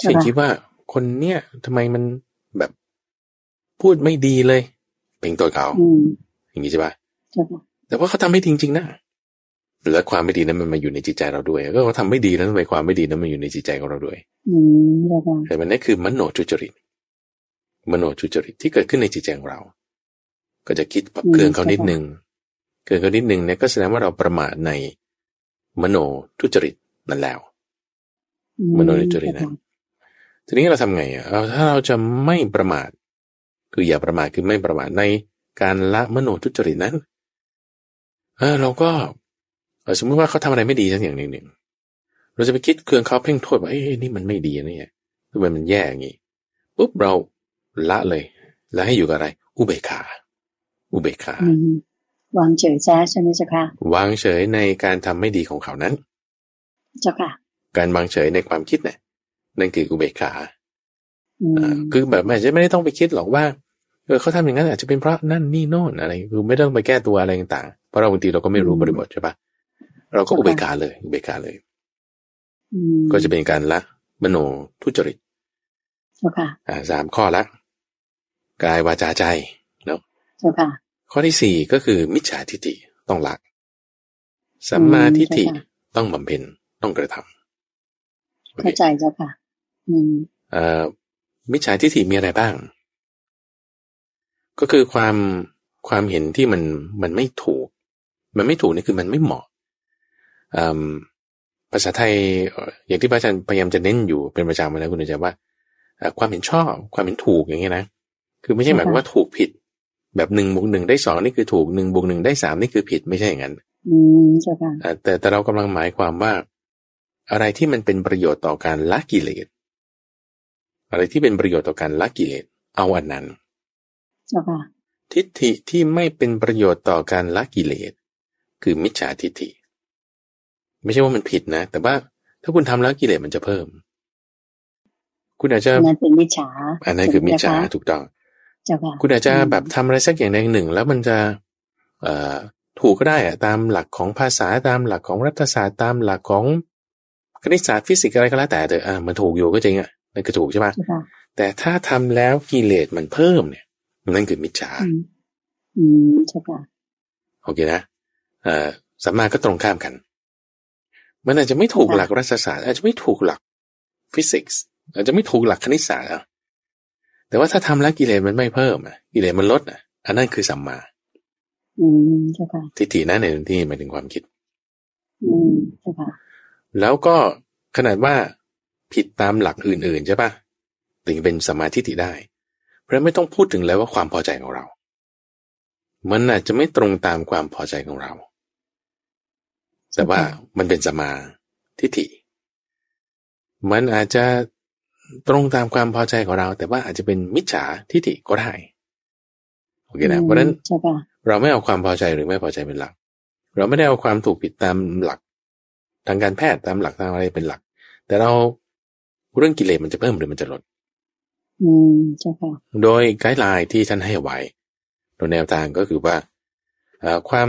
เช่นคิดว่าคนเนี้ยทำไมมันแบบพูดไม่ดีเลย เป็นตัวเขาอย่างนี้ใช่ปะแต่ว่าเขาทำไม่จริงๆนะแล้วความไม่ดีนั้นมันมาอยู่ในจิตใจเราด้วย ก็เขาทำไม่ดีแล้วทำไมความไม่ดีนั้นมันอยู่ในจิตใจของเราด้วยแต่มันนี่คือมโนจุจริต มโนจุจริตที่เกิดขึ้นในจิตใจของเรา ก็จะคิดปรับเครื่องเขานิดนึง เกิดขึ้นนิดหนึ่งเนี่ยก็แสดงว่าเราประมาทในมโนทุจริตนั่นแล้ว มโนทุจริตนั้นทีนี้เราทำไงอะถ้าเราจะไม่ประมาท คืออย่าประมาทคือไม่ประมาทในการละมโนทุจริตนั้นเออเราก็สมมติว่าเขาทำอะไรไม่ดีสักอย่างหนึ่งหนึ่งเราจะไปคิดเครื่องเขาเพ่งโทษว่าเอ้ยนี่มันไม่ดีนี่ทำไมมันแย่อย่างนี้ปุ๊บเราละเลย แล้วให้อยู่กับอะไร อุเบกขา อุเบกขา วางเฉยแจ้ใช่ไหมเจ้าค่ะวางเฉยในการทำไม่ดีของเขานั้น เจ้าค่ะ การวางเฉยในความคิดเนี่ยนั่นคืออุเบกขาคือแบบไม่ใช่ไม่ได้ต้องไปคิดหรอกว่าเออเขาทำอย่างนั้นอาจจะเป็นเพราะนั่นนี่โน่นอะไรคือไม่ต้องไปแก้ตัวอะไรต่างๆเพราะเราบางทีเราก็ไม่รู้บริบทใช่ปะเราก็อุเบกขาเลยอุเบกขาเลยก็จะเป็นการละมโนทุจริตอ่าสามข้อละกายวาจาใจเนาะ ข้อที่สี่ก็คือมิจฉาทิฏฐิต้องละสัมมาทิฏฐิต้องบำเพ็ญต้องกระทำเข้าใจเจ้าค่ะ อืมเอ่อมิจฉาทิฏฐิมีอะไรบ้าง ก็คือความความเห็นที่มันมันไม่ถูก มันไม่ถูกนี่คือมันไม่เหมาะภาษาไทยอย่างที่พระอาจารย์พยายามจะเน้นอยู่เป็นประจำมาแล้วคุณอาจารย์ว่าความเห็นชอบความเห็นถูกอย่างเงี้ยนะ คือไม่ใช่หมายว่าถูกผิด แบบหนึ่งบวกหนึ่งได้สองนี่คือถูกหนึ่งบวกหนึ่งได้สามนี่คือผิดไม่ใช่อย่างนั้นอืมใช่ค่ะแต่แต่เรากำลังหมายความว่า อะไรที่มันเป็นประโยชน์ต่อการละกิเลสอะไรที่เป็นประโยชน์ต่อการละกิเลสเอาอันนั้นทิฏฐิที่ไม่เป็นประโยชน์ต่อการละกิเลสคือมิจฉาทิฏฐิ ไม่ใช่ว่ามันผิดนะ แต่ว่าถ้าคุณทำแล้วกิเลสมันจะเพิ่ม คุณอาจจะนั่นเป็นมิจฉาอันนั้นคือมิจฉาถูกต้อง คุณอาจจะแบบทำอะไรสักอย่างใดหนึ่ง แล้วมันจะเอ่อถูกก็ได้อะตามหลักของภาษาตามหลักของรัฐศาสตร์ตามหลักของคณิตศาสตร์ฟิสิกส์อะไรก็แล้วแต่แต่อ่ามันถูกอยู่ก็จริงอะนั่นก็ถูกใช่ปะแต่ถ้าทำแล้วกิเลสมันเพิ่มเนี่ยนั่นคือมิจฉาอืมใช่ปะโอเคนะเอ่อสัมมาก็ตรงข้ามกัน มันอาจจะไม่ถูกหลักรัฐศาสตร์ อาจจะไม่ถูกหลักฟิสิกส์อาจจะไม่ถูกหลักคณิตศาสตร์อะ แต่ว่าถ้าทำแล้วกิเลสมันไม่เพิ่มอะกิเลสมันลดอะ อันนั้นคือสัมมา อืมใช่ค่ะทิฏฐินั้นในที่หมายถึงความคิด อืมใช่ค่ะแล้วก็ขนาดว่าผิดตามหลักอื่นๆใช่ปะถึงเป็นสมาธิติได้ เพราะไม่ต้องพูดถึงแล้วว่าความพอใจของเรา มันอาจจะไม่ตรงตามความพอใจของเรา แต่ว่ามันเป็นสมาทิฏฐิ มันอาจจะ ตรงตามความพอใจของเรา แต่ว่าอาจจะเป็นมิจฉาทิฏฐิก็ได้โอเคนะเพราะนั้นเราไม่เอาความพอใจหรือไม่พอใจเป็นหลัก เราไม่ได้เอาความถูกผิดตามหลัก ทางการแพทย์ตามหลักทางอะไรเป็นหลัก แต่เราเรื่องกิเลสมันจะเพิ่มหรือมันจะลดอืมใช่ค่ะโดยไกด์ไลน์ที่ท่านให้ไว้โดยแนวทางก็คือว่าความ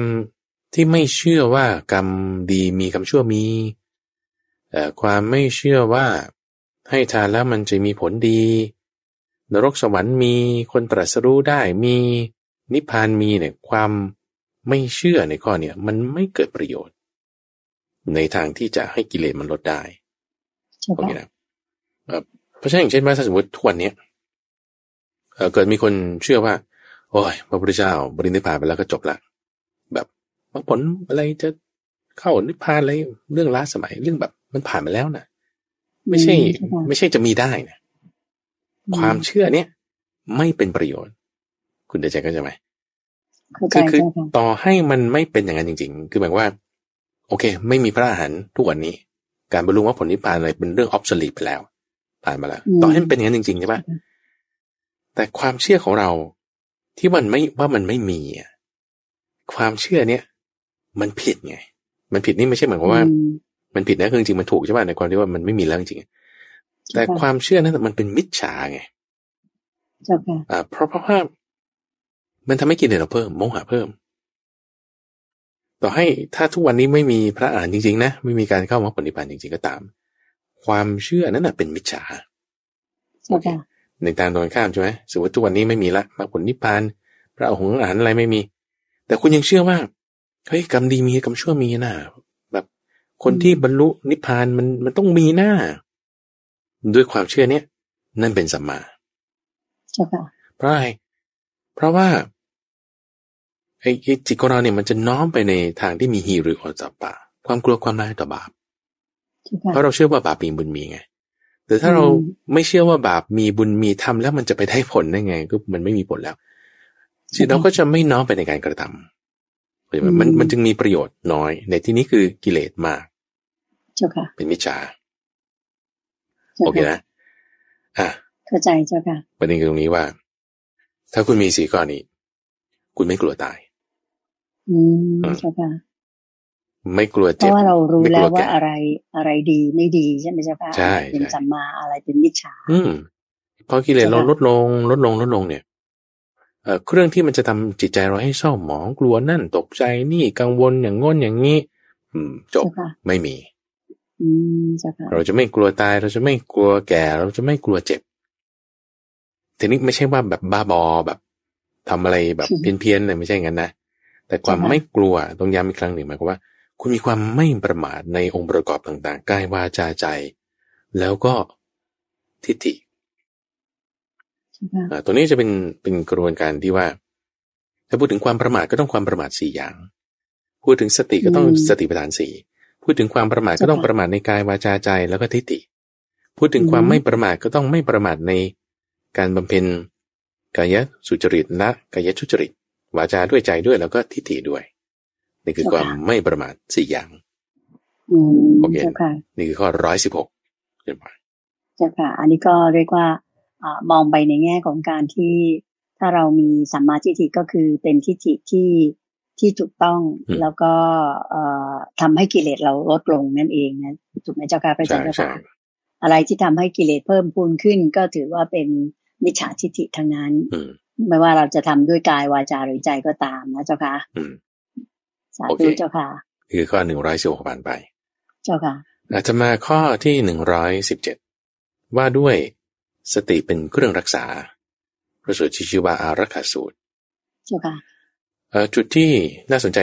ที่ไม่เชื่อว่ากรรมดีมีคำชั่วมีความไม่เชื่อว่า ให้ทานแล้วมันจะมีผลดี นรกสวรรค์มีคนตรัสรู้ได้มีนิพพานมีเนี่ยความไม่เชื่อในข้อเนี่ยมันไม่เกิดประโยชน์ ในทางที่จะให้กิเลสมันลดได้โอเคนะเพราะฉะนั้นอย่างเช่นว่าถ้าสมมติทุกวันนี้เกิดมีคนเชื่อว่า โอ้ยพระพุทธเจ้าบริณิพพานไปแล้วก็จบละแบบผลอะไรจะเข้านิพพานอะไรเรื่องล้าสมัยเรื่องแบบมันผ่านมาแล้วนะ ไม่ใช่ ไม่ใช่จะมีได้นะความเชื่อเนี้ยไม่เป็นประโยชน์ คุณเดชก็จะไหมคือคือต่อให้มันไม่เป็นอย่างนั้นจริง ๆ คือหมายว่า โอเค ไม่มีพระอาหารทุกวันนี้ การบรรลุว่าผลนิพพานอะไรเป็นเรื่องออฟสลีไปแล้ว ผ่านมาแล้ว ต่อให้มันเป็นอย่างนั้นจริงๆใช่ปะแต่ความเชื่อของเราที่มันไม่ว่ามันไม่มีอะความเชื่อเนี้ยมันผิดไง มันผิดนี่ไม่ใช่หมายความว่า มันผิดนะคือจริงมันถูกใช่ป่ะในความที่ว่ามันไม่มีแล้วจริงๆแต่ความเชื่อนั้นมันเป็นมิจฉาไงอ่าเพราะเพราะว่ามันทำให้กินเราเพิ่มโมหะเพิ่ม ต่อให้ถ้าทุกวันนี้ไม่มีพระอ่านจริง ๆ นะ ไม่มีการเข้ามาปฏิบัติจริง ๆ ก็ตาม ความเชื่อนั้นเป็นมิจฉาในทางตรงข้ามใช่ไหมสมมติทุกวันนี้ไม่มีละมาผลนิพพาน พระองค์อาหารอะไรไม่มี แต่คุณยังเชื่อว่าเฮ้ยกรรมดีมีกรรมชั่วมีนะแบบ คนที่บรรลุนิพพานมันมันต้องมีหน้า ด้วยความเชื่อเนี้ยนั่นเป็นสัมมาเพราะอะไรเพราะว่าไอ้จิตของเราเนี่ยมันจะน้อมไปในทางที่มีฮีหรืออจับปะความกลัวความร้ายต่อบาป เพราะเราเชื่อว่าบาปมีบุญมีไง แต่ถ้าเราไม่เชื่อว่าบาปมีบุญมีทำแล้วมันจะไปได้ผลได้ไง ก็มันไม่มีผลแล้วจิตเราก็จะไม่น้อมไปในการกระทำมันมันจึงมีประโยชน์น้อย ในที่นี้คือกิเลสมาก เจ้าค่ะ เป็นมิจฉาโอเคนะอะเข้าใจเจ้าค่ะประเด็นคือตรงนี้ว่า ถ้าคุณมีสี่ข้อนี้ คุณไม่กลัวตาย อืมใช่ค่ะไม่กลัวเจ็บเพราะว่าเรารู้แล้วว่าอะไรอะไรดีไม่ดีใช่ไหมเจ้าค่ะใช่เป็นสัมมาอะไรเป็นมิจฉาอืมพอกิเลสเราลดลง ลดลงลดลงเนี่ยเอ่อเครื่องที่มันจะทำจิตใจเราให้เศร้าหมองกลัวนั่นตกใจนี่กังวลอย่างง้นอย่างนี้ อืม จบไม่มีอืม เราจะไม่กลัวตาย เราจะไม่กลัวแก่ เราจะไม่กลัวเจ็บทีนี้ไม่ใช่ว่าแบบบ้าบอแบบทำอะไรแบบเพี้ยนๆเลยไม่ใช่งั้นนะแต่ความไม่กลัวตรงย้ำอีกครั้งหนึ่งหมายความว่า คุณมีความไม่ประมาทในองค์ประกอบต่างๆกายวาจาใจ แล้วก็ทิฏฐิตัวนี้จะเป็นเป็นกระบวนการที่ว่า ถ้าพูดถึงความประมาทก็ต้องความประมาทสี่อย่าง พูดถึงสติก็ต้องสติปัฏฐานสี่ พูดถึงความประมาทก็ต้องประมาทในกายวาจาใจแล้วก็ทิฏฐิพูดถึงความไม่ประมาทก็ต้องไม่ประมาทในการบำเพ็ญกายสุจริตและกายชุจริต วาจาด้วยใจด้วยแล้วก็ทิฏฐิด้วยนี่คือความไม่ประมาทสี่อย่างโอเคนี่คือข้อร้อยสิบหกเจ้าค่ะอันนี้ก็เรียกว่าอมองไปในแง่ของการที่ถ้าเรามีสัมมาทิฏฐิก็คือเป็นทิฏฐิที่ ที่ถูกต้องแล้วก็ทำให้กิเลสเราลดลงนั่นเองนะถูกไหมเจ้าค่ะพระอาจารย์ค่ะอะไรที่ทำให้กิเลสเพิ่มพูนขึ้น ก็ถือว่าเป็นมิจฉาทิฏฐิทั้งนั้นไม่ว่าเราจะทำด้วยกายวาจาหรือใจก็ตามนะเจ้าค่ะสาธุเจ้าค่ะคือข้อหนึ่งร้อยสิบหกผ่านไป เจ้าค่ะอาจจะมาข้อที่หนึ่งร้อยสิบเจ็ดว่าด้วยสติเป็นเครื่องรักษาพระสูตรชื่อว่าอารักขาสูตร เจ้าค่ะ จุดที่น่าสนใจ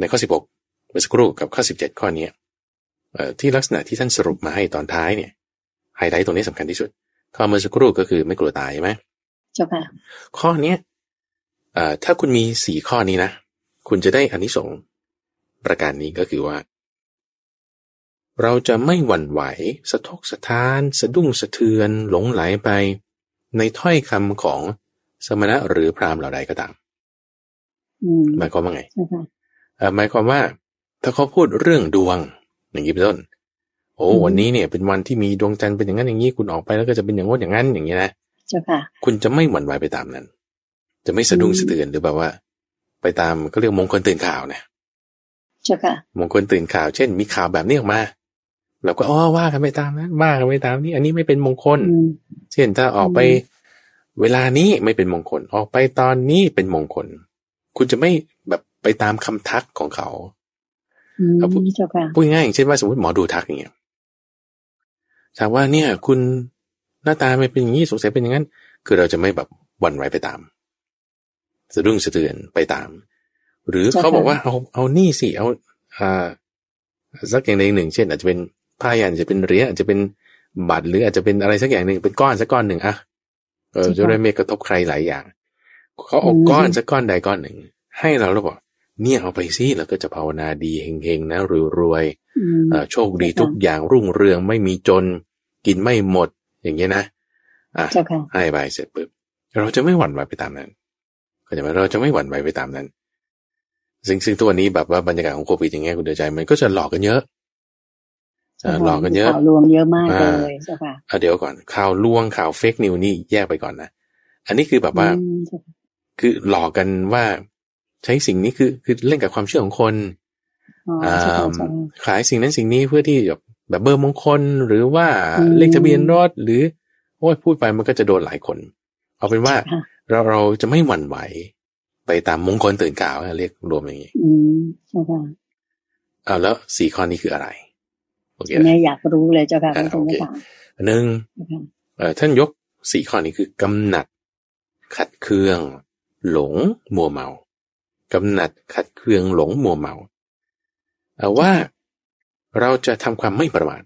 ในข้อสิบหกเมื่อสักครู่กับข้อสิบเจ็ดข้อนี้ที่ลักษณะที่ท่านสรุปมาให้ตอนท้ายเนี่ยไฮไลท์ตรงนี้สำคัญที่สุด ข้อเมื่อสักครู่ก็คือไม่กลัวตายใช่ไหมเจ้าค่ะข้อเนี้ยถ้าคุณมีสี่ข้อนี้นะ คุณจะได้อานิสงส์ประการนี้ก็คือว่า เราจะไม่หวั่นไหว สะทกสะท้าน สะดุ้งสะเทือน หลงไหลไป ในถ้อยคำของสมณะหรือพราหมณ์เหล่าใดก็ตาม หมายความว่าไงหมายความว่า ถ้าเขาพูดเรื่องดวงอย่างนี้เป็นต้น โอ้วันนี้เนี่ยเป็นวันที่มีดวงจันทร์เป็นอย่างนั้นอย่างนี้คุณออกไปแล้วก็จะเป็นอย่างโน้นอย่างนั้นอย่างนี้นะเจ้าค่ะ คุณจะไม่หวั่นไหวไปตามนั้น จะไม่สะดุ้งสะเทือนหรือแบบว่า ไปตามก็เรียกมงคลตื่นข่าวนะเจ้าค่ะ มงคลตื่นข่าว เช่น มีข่าวแบบนี้ออกมาเราก็อ๋อว่ากันไปตามนั้นว่ากันไปตามนี้ อันนี้ไม่เป็นมงคล เช่นถ้าออกไป เวลานี้ไม่เป็นมงคล ออกไปตอนนี้เป็นมงคล คุณจะไม่แบบไปตามคำทักของเขาพูดง่ายอย่างเช่นว่าสมมติหมอดูทักอย่างเงี้ยถามว่าเนี่ย คุณหน้าตาไม่เป็นอย่างนี้สงสัยเป็นอย่างนั้น คือเราจะไม่แบบวันไหวไปตามสะดุ้งสะเทือนไปตาม หรือเขาบอกว่าเอาเอานี่สิเอาอ่าสักอย่างใดหนึ่ง เช่น อาจจะเป็นผ้ายันจะเป็นเหรียญอาจจะเป็นบัตรหรืออาจจะเป็นอะไรสักอย่างหนึ่งเป็นก้อนสักก้อนหนึ่งอะเออจะได้ไม่กระทบใครหลายอย่าง เขาเอาก้อนสักก้อนใดก้อนหนึ่ง ให้เราแล้วบอกเนี่ยเอาไปซิแล้วก็จะภาวนาดีเฮงๆนะรวยรวยโชคดีทุกอย่างรุ่งเรืองไม่มีจน กินไม่หมด อย่างเงี้ยนะอะให้ไปเสร็จปุ๊บเราจะไม่หวั่นไหวไปตามนั้นก็จะเราจะไม่หวั่นไหวไปตามนั้นซึ่งซึ่งตัวนี้แบบว่าบรรยากาศของโควิดอย่างเงี้ยคุณเดือใจมันก็จะหลอกกันเยอะหลอกกันเยอะข่าวลวงเยอะมากเลยใช่ป่ะเดี๋ยวก่อนข่าวลวงข่าวเฟกนิวนี่แยกไปก่อนนะอันนี้คือแบบว่า คือหลอกกันว่าใช้สิ่งนี้คือคือเล่นกับความเชื่อของคนขายสิ่งนั้นสิ่งนี้เพื่อที่แบบแบบเบอร์มงคลหรือว่าเลขทะเบียนรถหรือโอ้ยพูดไปมันก็จะโดนหลายคน เอาเป็นว่าเราเราจะไม่หวั่นไหว ไปตามมงคลตื่นกล่าวเรียกรวมอย่างนี้อืมใช่ค่ะเอาแล้วสี่ข้อนี้คืออะไรโอเคแม่อยากรู้เลยเจ้าค่ะโอเคหนึ่งท่านยกสี่ข้อนี้คือกำหนัด ขัดเคือง หลงมัวเมากำหนัดขัดเคืองหลงมัวเมาเอาว่าเราจะทำความไม่ประมาท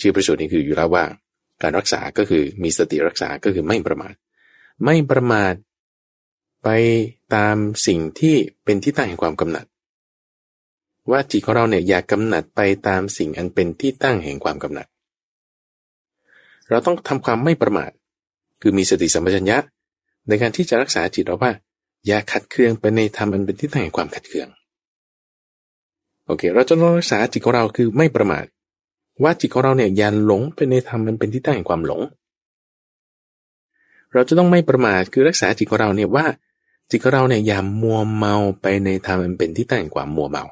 ชื่อประสูตรนี้คืออยู่แล้วว่า การรักษาก็คือมีสติรักษาก็คือไม่ประมาท ไม่ประมาทไปตามสิ่งที่เป็นที่ตั้งแห่งความกำหนัด ว่าจิตของเราเนี่ยอยากกำหนัดไปตามสิ่งอันเป็นที่ตั้งแห่งความกำหนัด เราต้องทำความไม่ประมาท คือมีสติสัมปชัญญะ ในการที่จะรักษาจิตเราว่า อย่าขัดเคืองไปในธรรมอันเป็นที่ตั้งแห่งความขัดเคือง โอเค เราจะรักษาจิตของเราคือไม่ประมาท ว่าจิตของเราเนี่ยอย่าหลงไปในธรรมมันเป็นที่ตั้งแห่งความหลง เราจะต้องไม่ประมาทคือรักษาจิตของเราเนี่ยว่า จิตของเราเนี่ยอย่ามัวเมาไปในธรรมมันเป็นที่ตั้งแห่งความมัวเมา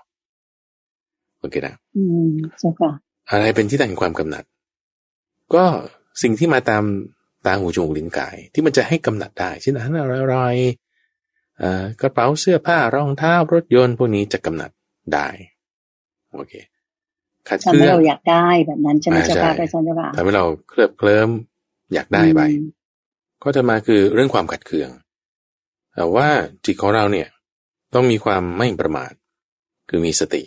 โอเคนะอืมใช่ค่ะอะไรเป็นที่ตั้งแห่งความกำหนัด ก็สิ่งที่มาตามตาหูจมูกลิ้นกาย ที่มันจะให้กำหนัดได้เช่นอาหารอร่อย กระเป๋าเสื้อผ้ารองเท้ารถยนต์พวกนี้จะกำหนัดได้โอเคขัดเคลื่อนทำให้เราอยากได้แบบนั้นใช่ไหมเจ้าค่ะอาจารย์เจ้าค่ะทำให้เราเคลิบเคลิ้มอยากได้ไปก็จะมาคือเรื่องความขัดเคืองแต่ว่าจิตของเราเนี่ยต้องมีความไม่ประมาท คือมีสติ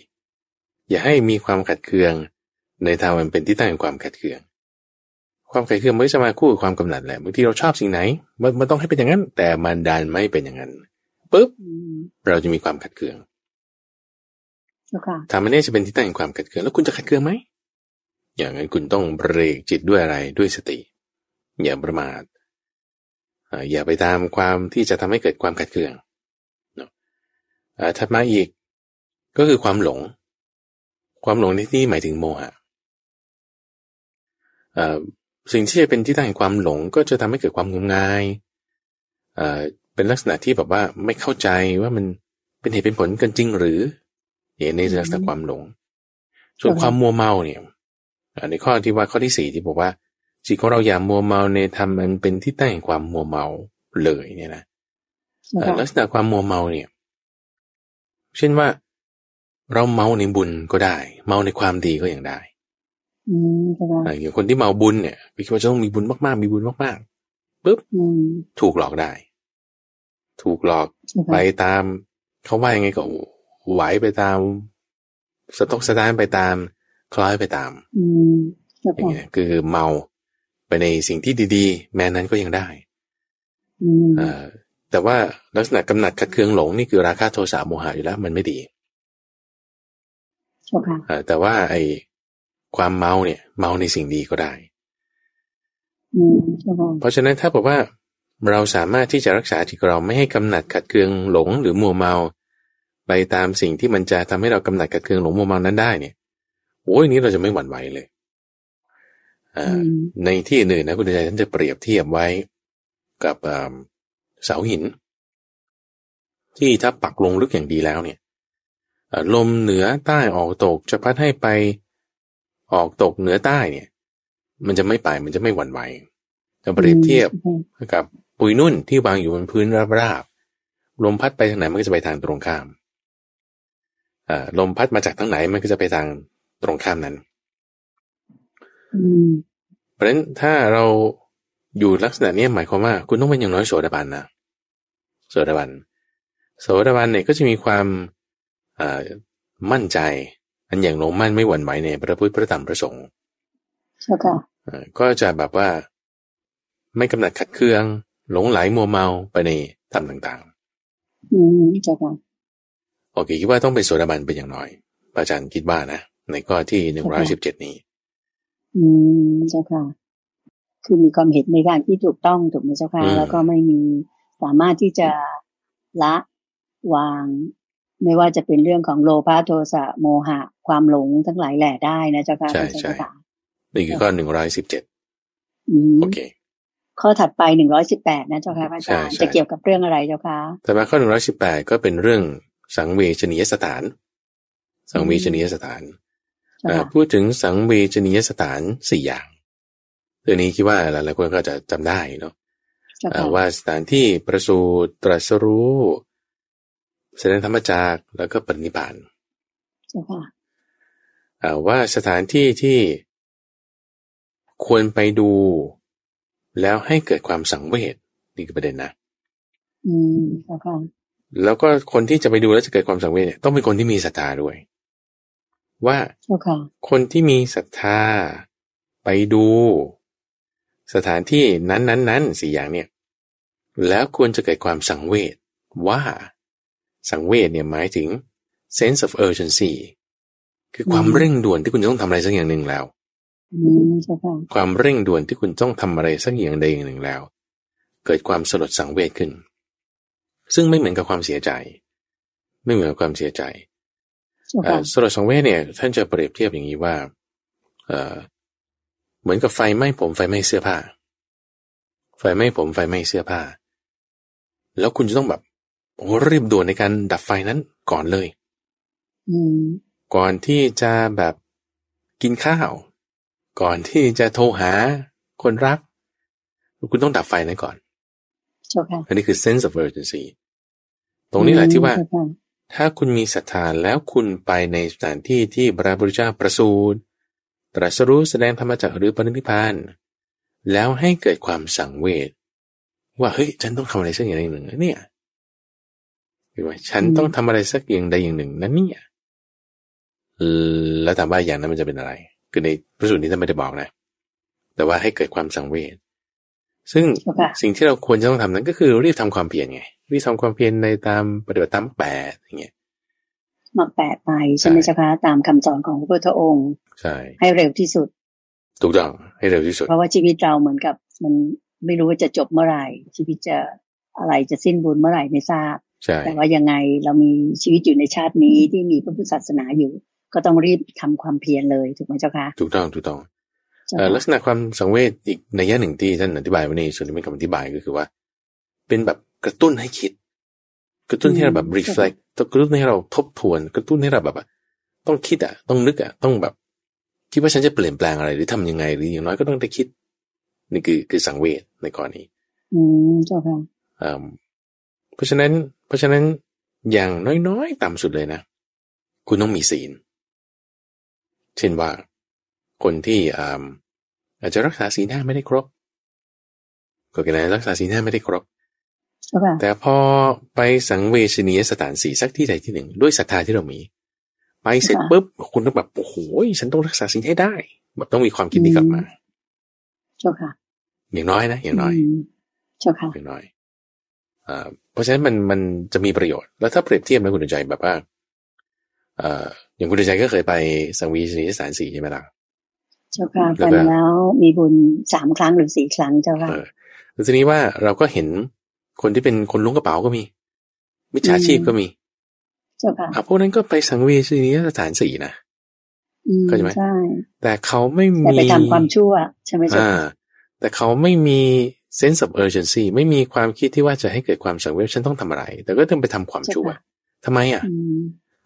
อย่าให้มีความขัดเคือง ในทางมันเป็นที่ตั้งของความขัดเคือง ความขัดเคืองไม่จะมาคู่กับความกำหนัดแหละบางทีเราชอบสิ่งไหน มันมันต้องให้เป็นอย่างนั้น แต่มันดันไม่เป็นอย่างนั้น ปุ๊บเราจะมีความขัดเคืองทำมันนี้จะเป็นที่ตั้งแห่งความขัดเคืองแล้วคุณจะขัดเคืองไหมอย่างนั้นคุณต้องเบรกจิตด้วยอะไรด้วยสติ อย่าประมาทอย่าไปตามความที่จะทำให้เกิดความขัดเคืองถัดมาอีกก็คือความหลง ความหลงในที่หมายถึงโมหะสิ่งที่จะเป็นที่ตั้งแห่งความหลงก็จะทำให้เกิดความงมงาย เป็นลักษณะที่แบบว่าไม่เข้าใจว่ามันเป็นเหตุเป็นผลกันจริงหรือเนี่ยในลักษณะความหลง ส่วนความมัวเมาเนี่ยในข้อที่ว่าข้อที่สี่ที่บอกว่าจิตของเราอย่ามัวเมาในธรรมมันเป็นที่ตั้งแห่งความมัวเมาเลยเนี่ยนะลักษณะความมัวเมาเนี่ย เช่นว่าเราเมาในบุญก็ได้ เมาในความดีก็อย่างได้อย่างคนที่เมาบุญเนี่ยคิดว่าจะต้องมีบุญมากๆ มีบุญมากๆปุ๊บถูกหลอกได้ ถูกหลอกไปตามเขาว่ายังไงก็ไหวไปตาม สต็อกสตาร์ไปตาม คล้อยไปตามอย่างเงี้ยคือเมาไปในสิ่งที่ดี ๆ แม้นั้นก็ยังได้อแต่ว่าลักษณะกำหนัดขัดเคืองหลงนี่คือราคาโทสะโมหะอยู่แล้ว มันไม่ดีแต่ว่าไอความเมาเนี่ย เมาในสิ่งดีก็ได้ เพราะฉะนั้นถ้าบอกว่า เราสามารถที่จะรักษาจิตเราไม่ให้กำหนัดขัดเคืองหลงหรือมัวเมา ไปตามสิ่งที่มันจะทำให้เรากำหนัดกัดเคืองหลงมัวเมานั้นได้เนี่ยโอ้ยนี้เราจะไม่หวั่นไหวเลยในที่อื่นนะคุณใจท่านจะเปรียบเทียบไว้กับเสาหิน ที่ถ้าปักลงลึกอย่างดีแล้วเนี่ยลมเหนือใต้ออกตกจะพัดให้ไปออกตกเหนือใต้เนี่ย มันจะไม่ไปมันจะไม่หวั่นไหวจะเปรียบเทียบกับ ปุยนุ่นที่วางอยู่บนพื้นราบๆลมพัดไปทางไหนมันก็จะไปทางตรงข้ามลมพัดมาจากทางไหนมันก็จะไปทางตรงข้ามนั้นเพราะฉะนั้นถ้าเราอยู่ลักษณะนี้หมายความว่า คุณต้องเป็นอย่างน้อยโสดาบันนะโสดาบันโสดาบันเนี่ยก็จะมีความมั่นใจ อันอย่างลงมั่นไม่หวั่นไหวในพระพุทธพระธรรมพระสงฆ์ใช่ค่ะก็จะแบบว่า ไม่กำหนัดขัดเคือง หลงไหลมัวเมาไปในธรรมต่างๆ อืมใช่ค่ะโอเคคิดว่าต้องเป็นโสดาบันเป็นอย่างน้อยอาจารย์คิดว่านะในข้อที่หนึ่งร้อยสิบเจ็ดนี้ อืมเจ้าค่ะ คือมีความเห็นในทางที่ถูกต้องถูกไหมเจ้าค่ะ แล้วก็ไม่มีสามารถที่จะละวาง ไม่ว่าจะเป็นเรื่องของโลภะโทสะโมหะ ความหลงทั้งหลายแหล่ได้นะเจ้าค่ะใช่ใช่นี่คือข้อหนึ่งร้อยสิบเจ็ดโอเค ข้อถัดไปหนึ่งร้อยสิบแปดนะเจ้าค่ะอาจารย์จะเกี่ยวกับเรื่องอะไรเจ้าค่ะแต่มาข้อหนึ่งร้อยสิบแปดก็เป็นเรื่องสังเวชนียสถาน สังเวชนียสถานพูดถึงสังเวชนียสถานสี่อย่างเรื่องนี้คิดว่าหลายๆคนก็จะจำได้เนาะว่าสถานที่ประสูตรตรัสรู้แสดงธรรมจากแล้วก็ปรินิพานว่าสถานที่ที่ควรไปดู แล้วให้เกิดความสังเวชนี่คือประเด็นนะอืมค่ะแล้วก็คนที่จะไปดูแล้วจะเกิดความสังเวชเนี่ยต้องเป็นคนที่มีศรัทธาด้วย ว่าคนที่มีศรัทธาไปดู สถานที่นั้นนั้นนั้นสี่อย่างเนี่ย แล้วควรจะเกิดความสังเวชว่าสังเวชเนี่ยหมายถึง sense of urgency คือความเร่งด่วนที่คุณต้องทำอะไรสักอย่างหนึ่งแล้ว ความเร่งด่วนที่คุณต้องทำอะไรสักอย่างใดอย่างหนึ่งแล้ว เกิดความสลดสังเวชขึ้น ซึ่งไม่เหมือนกับความเสียใจ ไม่เหมือนกับความเสียใจสรสังเวชเนี่ยท่านจะเปรียบเทียบอย่างนี้ว่าเเหมือนกับไฟไหม้ผมไฟไหม้เสื้อผ้า ไฟไหม้ผมไฟไหม้เสื้อผ้า แล้วคุณจะต้องแบบโอ้รีบด่วนในการดับไฟนั้นก่อนเลยอืมก่อนที่จะแบบกินข้าว ก่อนที่จะโทรหาคนรัก คุณต้องดับไฟนั้นก่อนเจ้าค่ะอันนี้คือ sense of urgency ตรงนี้แหละที่ว่าเจ้ค่ะถ้าคุณมีศรัทธาแล้วคุณไปในสถานที่ที่พระพุทธเจ้าประสูติตรัสรู้แสดงธรรมจักรหรือปรินิพพานแล้วให้เกิดความสังเวชว่าเฮ้ยฉันต้องทำอะไรสักอย่างหนึ่งนะเนี่ยหรือว่าฉันต้องทำอะไรสักอย่างใดอย่างหนึ่งนั่นเนี่ยเออแล้วถามว่าอย่างนั้นมันจะเป็นอะไร คือในพระสูตรนี้ท่านไม่ได้บอกนะ แต่ว่าให้เกิดความสังเวชซึ่งเจ้าค่ะสิ่งที่เราควรจะต้องทำนั้นก็คือรีบทำความเพียรไงรีบทำความเพียรในตามปฏิบัติตามแปดอย่างเงี้ยมาแปดไปใช่ไหมใช่เจ้าค่ะตามคำสอนของพระพุทธองค์ใช่ให้เร็วที่สุด ถูกต้องให้เร็วที่สุด เพราะว่าชีวิตเราเหมือนกับ มันไม่รู้ว่าจะจบเมื่อไหร่ ชีวิตจะอะไรจะสิ้นบุญเมื่อไหร่ไม่ทราบใช่แต่ว่ายังไงเรามีชีวิตอยู่ในชาตินี้ที่มีพระพุทธศาสนาอยู่ ก็ต้องรีบทำความเพียรเลยถูกไหมเจ้าค่ะถูกต้องถูกต้องเจ้าเอ่อลักค่ะษณะความสังเวชอีกในยะหนึ่งที่ท่านอธิบายไว้ในส่วนที่เป็นคำอธิบายก็คือว่า เป็นแบบกระตุ้นให้คิด กระตุ้นให้เราแบบ reflect กระตุ้นให้เราทบทวน กระตุ้นให้เราแบบว่าต้องคิดอะ ต้องนึกอะ ต้องแบบ คิดว่าฉันจะเปลี่ยนแปลงอะไรหรือทำยังไงหรืออย่างน้อยก็ต้องได้คิด นี่คือคือสังเวชในกรณีอืมเจ้าค่ะอืมเพราะฉะนั้น เพราะฉะนั้นอย่างน้อยๆ ต่ำสุดเลยนะ คุณต้องมีศีล เช่นว่า คนที่อ่าอาจจะรักษาศีลห้าไม่ได้ครบก็กินอะไรรักษาศีลห้าไม่ได้ครบเจ้าค่ะแต่พอไปสังเวชนียสถานสี่สักที่ใดที่หนึ่ง ด้วยศรัทธาที่เรามี ไปเสร็จปุ๊บคุณต้องแบบโอ้โหฉันต้องรักษาศีลให้ได้แบบต้องมีความคิดนี้กลับมาเจ้าค่ะ อย่างน้อยนะอย่างน้อยมเจ้าค่ะอย่างน้อยอ่าเพราะฉะนั้นมันมันจะมีประโยชน์แล้วถ้าเปรียบเทียบนะคุณใจแบบว่า เอ่ออย่างคุณใจก็เคยไปสังเวีชนียสถานสี่ใช่ไหมล่ะเจ้าค่ะแล้ไปวก็แล้วมีบุญสามครั้งหรือสี่ครั้งเจ้าค่ะเออแล้วทีนี้ว่าเราก็เห็นคนที่เป็นคนล้วงกระเป๋าก็มีมิจฉาชีพก็มี เจ้าค่ะอะพวกนั้นก็ไปสังเวชนียสถานสี่นะอืมเข้าใจไหมใช่แต่เขาไม่แต่มีไปทำความชั่วใช่ไหมเจ้าอ่าค่ะแต่เขาไม่มี sense of urgency ไม่มีความคิดที่ว่าจะให้เกิดความสังเวชฉันต้องทำอะไร แต่ก็ต้องไปทำความชั่วทำไมอะอืม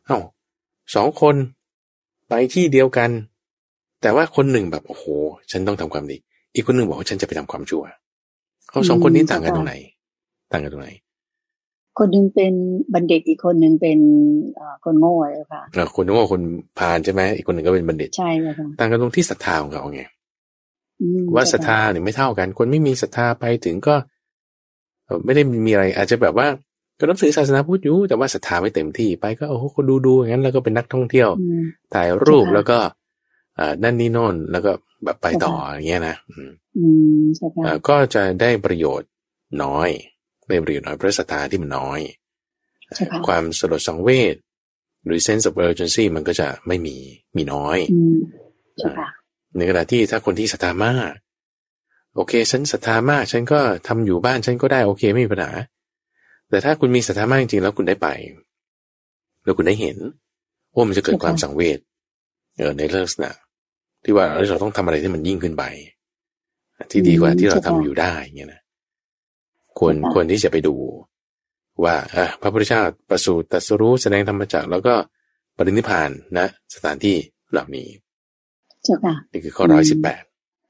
เอ้า สองคนไปที่เดียวกัน แต่ว่าคนหนึ่งแบบโอ้โห ฉันต้องทำความดี อีกคนหนึ่งบอกว่าฉันจะไปทำความชั่ว เขาสองคนนี้ต่างกันตรงไหน ต่างกันตรงไหน คนหนึ่งเป็นบัณฑิตอีกคนหนึ่งเป็นเอ่อคนโง่เจ้าค่ะเอ่อคนนึกว่าคนพาลใช่ไหมอีกคนหนึ่งก็เป็นบัณฑิตใช่เจ้าค่ะต่างกันตรงที่ศรัทธาของเขาไงอืมว่าศรัทธาเนี่ยไม่เท่ากัน คนไม่มีศรัทธาไปถึงก็เอ่อไม่ได้มีอะไร อาจจะแบบว่า ก็นับถือศาสนาพุทธอยู่แต่ว่าศรัทธาไม่เต็มที่ไปก็โอ้โหคนดูดูอย่างนั้นแล้วก็เป็นนักท่องเที่ยวอืมถ่ายรูปใช่ค่ะแล้วก็อ่านั่นนี่โน่นแล้วก็แบบไปต่อใช่ค่ะอย่างเงี้ยนะอืมอืมใช่ค่ะเอ่อก็จะได้ประโยชน์น้อยได้ประโยชน์น้อยเพราะศรัทธาที่มันน้อยใช่ค่ะความสลดสังเวชหรือ sense of urgency มันก็จะไม่มีมีน้อยอืมใช่ค่ะในขณะที่ถ้าคนที่ศรัทธามาก โอเค ฉันศรัทธามาก ฉันก็ทำอยู่บ้านฉันก็ได้โอเคไม่มีปัญหา แต่ถ้าคุณมีศรัทธามากจริงๆแล้วคุณได้ไป แล้วคุณได้เห็นว่ามันจะเกิดความสังเวชเออในลักษณะที่ว่าเราต้องทำอะไรที่มันยิ่งขึ้นไป ที่ดีกว่าที่เราทำอยู่ได้อย่างเงี้ยนะควรควรที่จะไปดู ว่าอะพระพุทธเจ้าประสูติตรัสรู้แสดงธรรมจักรแล้วก็ปรินิพพานนะสถานที่เหล่านี้ เจ้าค่ะนี่คือข้อร้อยสิบแปด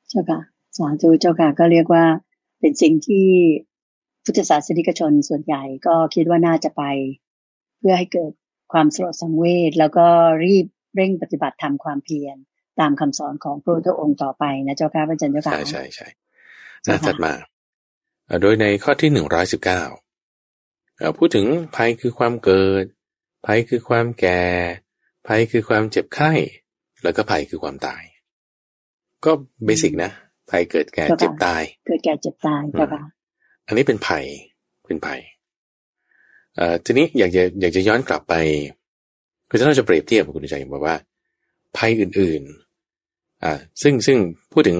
เจ้าค่ะสาธุเจ้าค่ะก็เรียกว่าเป็นสิ่งที่ พุทธศาสนิกชนส่วนใหญ่ก็คิดว่าน่าจะไป เพื่อให้เกิดความสลดสังเวชแล้วก็รีบเร่งปฏิบัติทำความเพียรตามคำสอนของพระพุทธองค์ต่อไปนะเจ้าค่ะพระอาจารย์เจ้าค่ะใช่ใช่ใช่ใช่น่าค่ะถัดมาเอ่อโดยในข้อที่หนึ่งร้อยสิบเก้าพูดถึงภัยคือความเกิด ภัยคือความแก่ ภัยคือความเจ็บไข้ แล้วก็ภัยคือความตาย ก็เบสิกนะ ภัยเกิดแก่เจ็บตาย เกิดแก่เจ็บตายเจ้าค่ะ อันนี้เป็นภัยเป็นภัยเอ่อทีนี้อยากจะอยากจะย้อนกลับไปคือถ้าเราจะเปรียบเทียบกับคุณใจบอกว่า ภัยอื่นๆอ่าซึ่งซึ่งพูดถึง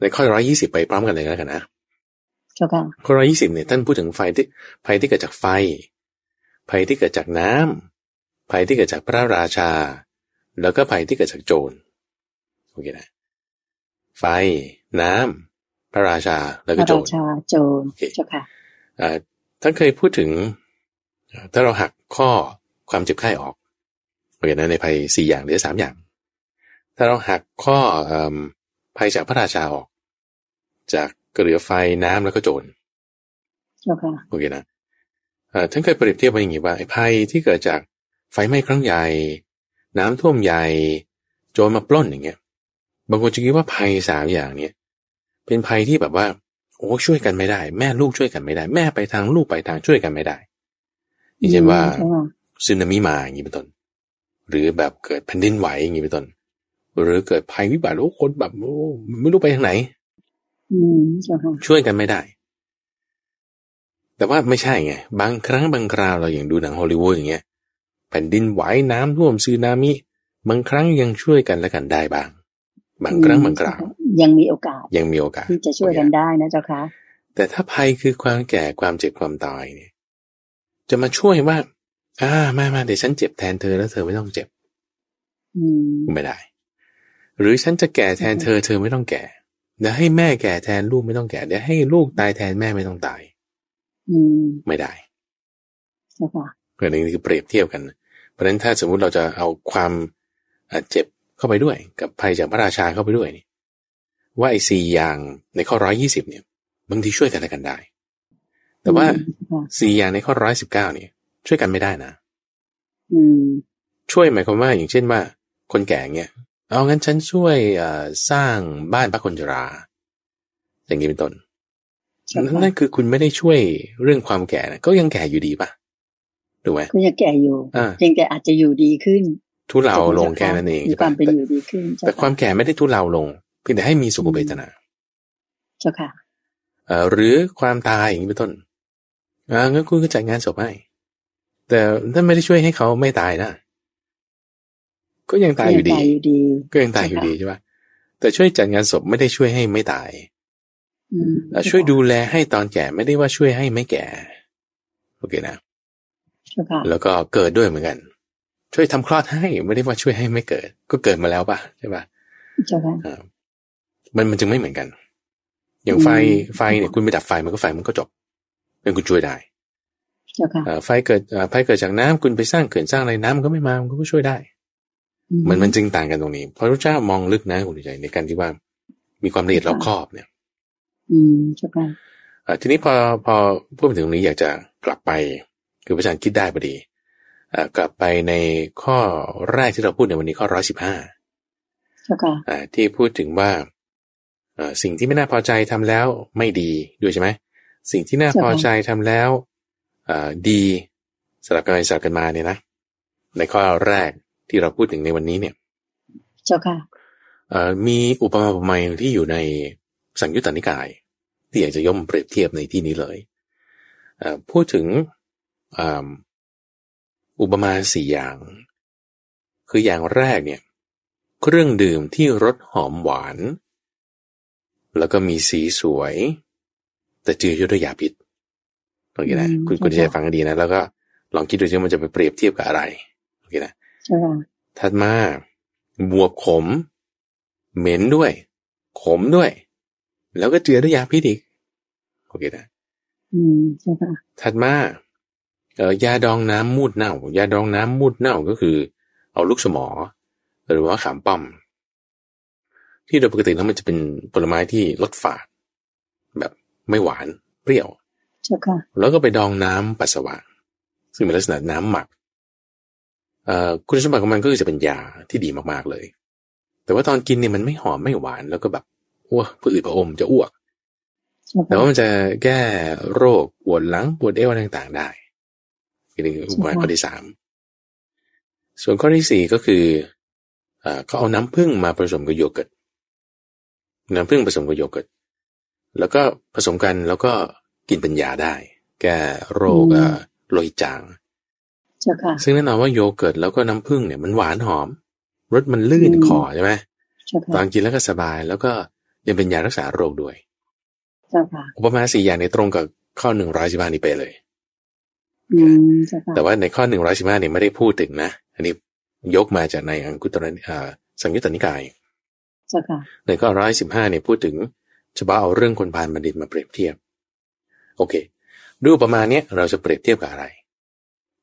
ในข้อร้อยยี่สิบไปพร้อมกันเลยแล้วกันนะเจ้าค่ะข้อร้อยี่สิบเนี่ยท่านพูดถึงไฟที่ภัยที่เกิดจากไฟ ภัยที่เกิดจากน้ำภัยที่เกิดจากพระราชา แล้วก็ภัยที่เกิดจากโจรโอเคนะไฟ น้ พระราชาแล้วก็โจรพระราชาโจรเจ้าค่ะท่านเคยพูดถึง ถ้าเราหักข้อความเจ็บไข้ออกโอเคนะในภัยสี่อย่างหรือสามอย่าง ถ้าเราหักข้อภัยจากพระราชาออก จากกระเหลือไฟน้ำแล้วก็โจรโอเคนะท่านเคยเปรียบเทียบไว้อย่างนี้ว่าไอ้ภัยที่เกิดจากไฟไหม้ครั้งใหญ่ น้ำท่วมใหญ่ โจรมาปล้นอย่างเงี้ยบางคนจะคิดว่าภัยสามอย่างเนี้ย เป็นภัยที่แบบว่า โอ้ช่วยกันไม่ได้ แม่ลูกช่วยกันไม่ได้ แม่ไปทางลูกไปทางช่วยกันไม่ได้อย่างเช่นว่าซึนามิมาอย่างนี้เป็นต้นหรือแบบเกิดแผ่นดินไหวอย่างนี้เป็นต้นหรือเกิดภัยวิบัติโอ้คนแบบโอ้ไม่รู้ไปทางไหนช่วยกันไม่ได้ แต่ว่าไม่ใช่ไง บางครั้งบางคราวเราอย่างดูหนังฮอลลีวูดอย่างเงี้ย แผ่นดินไหวน้ำท่วมซึนามิ บางครั้งยังช่วยกันและกันได้บ้าง บางครั้งบางคราว ยังมีโอกาส ยังมีโอกาสที่จะช่วยกันได้นะเจ้าค่ะ แต่ถ้าภัยคือความแก่ความเจ็บความตายเนี่ย จะมาช่วยว่าอ่ามามาเดี๋ยวฉันเจ็บแทนเธอแล้วเธอไม่ต้องเจ็บไม่ได้ หรือฉันจะแก่แทนเธอเธอไม่ต้องแก่เดี๋ยวให้แม่แก่แทนลูกไม่ต้องแก่เดี๋ยวให้ลูกตายแทนแม่ไม่ต้องตายไม่ได้เพราะนี่คือเปรียบเทียบกัน เพราะฉะนั้นถ้าสมมุติเราจะเอาความเจ็บเข้าไปด้วย กับภัยจากพระราชาเข้าไปด้วยนี่ ว่าไอ้สี่อย่างในข้อร้อยยี่สิบเนี่ย บางทีช่วยกันได้กันได้ แต่ว่าสี่อย่างในข้อร้อยสิบเก้าเนี่ย ช่วยกันไม่ได้นะช่วยหมายความว่าอย่างเช่นว่า คนแก่เนี่ยเอางั้นฉันช่วยสร้างบ้านพระคนจรา อย่างนี้เป็นต้นนั่นคือคุณไม่ได้ช่วยเรื่องความแก่นะก็ยังแก่อยู่ดีปะถูกไหมก็ยังแก่อยู่เพียงแต่อาจจะอยู่ดีขึ้น ทุเลาลงแค่นั้นเองมีความเป็นอยู่ดีขึ้นแต่ความแก่ไม่ได้ทุเลาลงเพียงแต่ให้มีสุขเวทนาเจ้าค่ะเอ่อหรือความตายอย่างนี้เป็นต้นอ่างั้นคุณก็จัดงานศพให้แต่ท่านไม่ได้ช่วยให้เขาไม่ตายนะก็ยังตายอยู่ดี ก็ยังตายอยู่ดีใช่ปะแต่ช่วยจัดงานศพไม่ได้ช่วยให้ไม่ตายช่วยดูแลให้ตอนแก่ไม่ได้ว่าช่วยให้ไม่แก่ โอเคนะแล้วก็เกิดด้วยเหมือนกัน ช่วยทำคลอดให้ไม่ได้ว่าช่วยให้ไม่เกิด ก็เกิดมาแล้วป่ะใช่ป่ะ มันมันจึงไม่เหมือนกัน อย่างไฟไฟเนี่ยคุณไปดับไฟมันก็ไฟมันก็จบเป็นคุณช่วยได้ไฟเกิดไฟเกิดจากน้ำคุณไปสร้างเขื่อนสร้างอะไรน้ำมันก็ไม่มามันก็ช่วยได้ มันมันจึงต่างกันตรงนี้ เพราะพระเจ้ามองลึกนะคุณใจในการที่ว่ามีความละเอียดรอบคอบเนี่ย อืมใช่ค่ะทีนี้พอพอพูดถึงตรงนี้อยากจะกลับไป คือพระอาจารย์คิดได้พอดีกลับไปในข้อแรกที่เราพูดในวันนี้ข้อร้อยสิบห้าที่พูดถึงว่า สิ่งที่ไม่น่าพอใจทำแล้วไม่ดีด้วยใช่ไหมสิ่งที่น่าพอใจทำแล้วดีสลับกันไปสลับกันมาเนี่ยนะในข้อแรกที่เราพูดถึงในวันนี้เนี่ย เจ้าค่ะมีอุปมาอุปไมยที่อยู่ในสังยุตตนิกาย ที่อยากจะย่อมเปรียบเทียบในที่นี้เลยพูดถึงอุปมาสี่อย่าง คืออย่างแรกเนี่ย เครื่องดื่มที่รสหอมหวาน แล้วก็มีสีสวย แต่จืดด้วยยาพิษโอเคนะคุณคุณจะฟังดีนะ แล้วก็ลองคิดดูซิมันจะไปเปรียบเทียบกับอะไรโอเคนะถัดมาบวบขม เหม็นด้วย ขมด้วย แล้วก็เจือด้วยยาพิษอีกโอเคนะอืมใช่ค่ะถัดมาเอ่อยาดองน้ำมูดเน่า ยาดองน้ำมูดเน่าก็คือ เอาลูกสมอ หรือว่าขามป้อม ที่โดยปกติแล้วมันจะเป็นผลไม้ที่ลดฝาด แบบไม่หวานเปรี้ยวใช่ค่ะแล้วก็ไปดองน้ำปัสสาวะ ซึ่งเป็นลักษณะน้ำหมักเอ่อคุณสมบัติของมันก็คือจะเป็นยาที่ดีมากๆเลย แต่ว่าตอนกินเนี่ยมันไม่หอมไม่หวานแล้วก็แบบอ้วกผืดผอมจะอ้วก แต่ว่ามันจะแก้โรคปวดหลังปวดเอวอะไรต่างๆได้นี่คืออุปมาข้อที่สามส่วนข้อที่สี่ก็คือเขาเอาน้ำผึ้งมาผสมกับโยเกิร์ต น้ำผึ้งผสมกับโยเกิร์ตแล้วก็ผสมกันแล้วก็กินเป็นยาได้ แก้โรคโลหิตจางซึ่งแน่นอนว่าโยเกิร์ตแล้วก็น้ำผึ้งเนี่ยมันหวานหอมรสมันลื่นคอใช่ไหมตอนกินแล้วก็สบายแล้วก็ยังเป็นยารักษาโรคด้วยอุปมาสี่อย่างในตรงกับข้อหนึ่งร้อยสิบห้านี้ไปเลยแต่ว่าในข้อหนึ่งร้อยสิบห้าเนี่ยไม่ได้พูดถึงนะ อันนี้ยกมาจากในอังคุตรนสังยุตตนิกาย ในข้อร้อยสิบห้าเนี่ยพูดถึงเฉพาะเอาเรื่องคนพาลบัณฑิตมาเปรียบเทียบ โอเคดูประมาณนี้เราจะเปรียบเทียบกับอะไร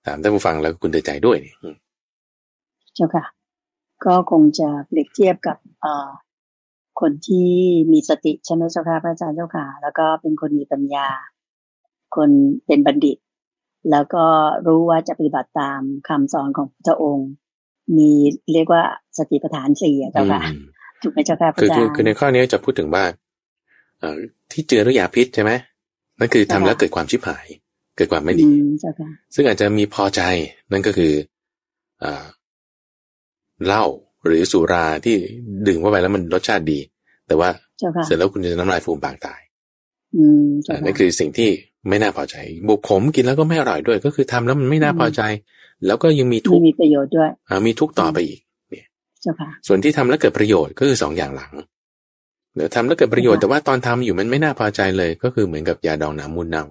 ถามท่านผู้ฟังแล้วคุณเตือนใจด้วยนี่เจ้าค่ะ ก็คงจะเปรียบเทียบกับเอ่อคนที่มีสติใช่ไหมเจ้าค่ะพระอาจารย์เจ้าค่ะ แล้วก็เป็นคนมีปัญญา คนเป็นบัณฑิต แล้วก็รู้ว่าจะปฏิบัติตามคำสอนของพระองค์ มีเรียกว่าสติปัฏฐานสี่เจ้าค่ะ ถูกไหมเจ้าค่ะพระอาจารย์คือในข้อนี้จะพูดถึงว่าที่เจอรือยาพิษใช่ไหมนั่นคือทำแล้วเกิดความชิบหาย เกิดความไม่ดีซึ่งอาจจะมีพอใจนั่นก็คืออเหล้าหรือสุราที่ดื่มเข้าไปแล้วมันรสชาติดี แต่ว่าเสร็จแล้วคุณจะน้ำลายฟูมปากตายอืมนั่นคือสิ่งที่ไม่น่าพอใจ บุกขมกินแล้วก็ไม่อร่อยด้วย ก็คือทำแล้วมันไม่น่าพอใจ แล้วก็ยังมีทุกมีประโยชน์ด้วยอ่ามีทุกต่อไปอีกเนี่ยเจ้าค่ะ ส่วนที่ทำแล้วเกิดประโยชน์ก็คือสองอย่างหลังเดี๋ยวทำแล้วเกิดประโยชน์แต่ว่าตอนทำอยู่มันไม่น่าพอใจเลย ก็คือเหมือนกับยาดองน้ำมูลเน่า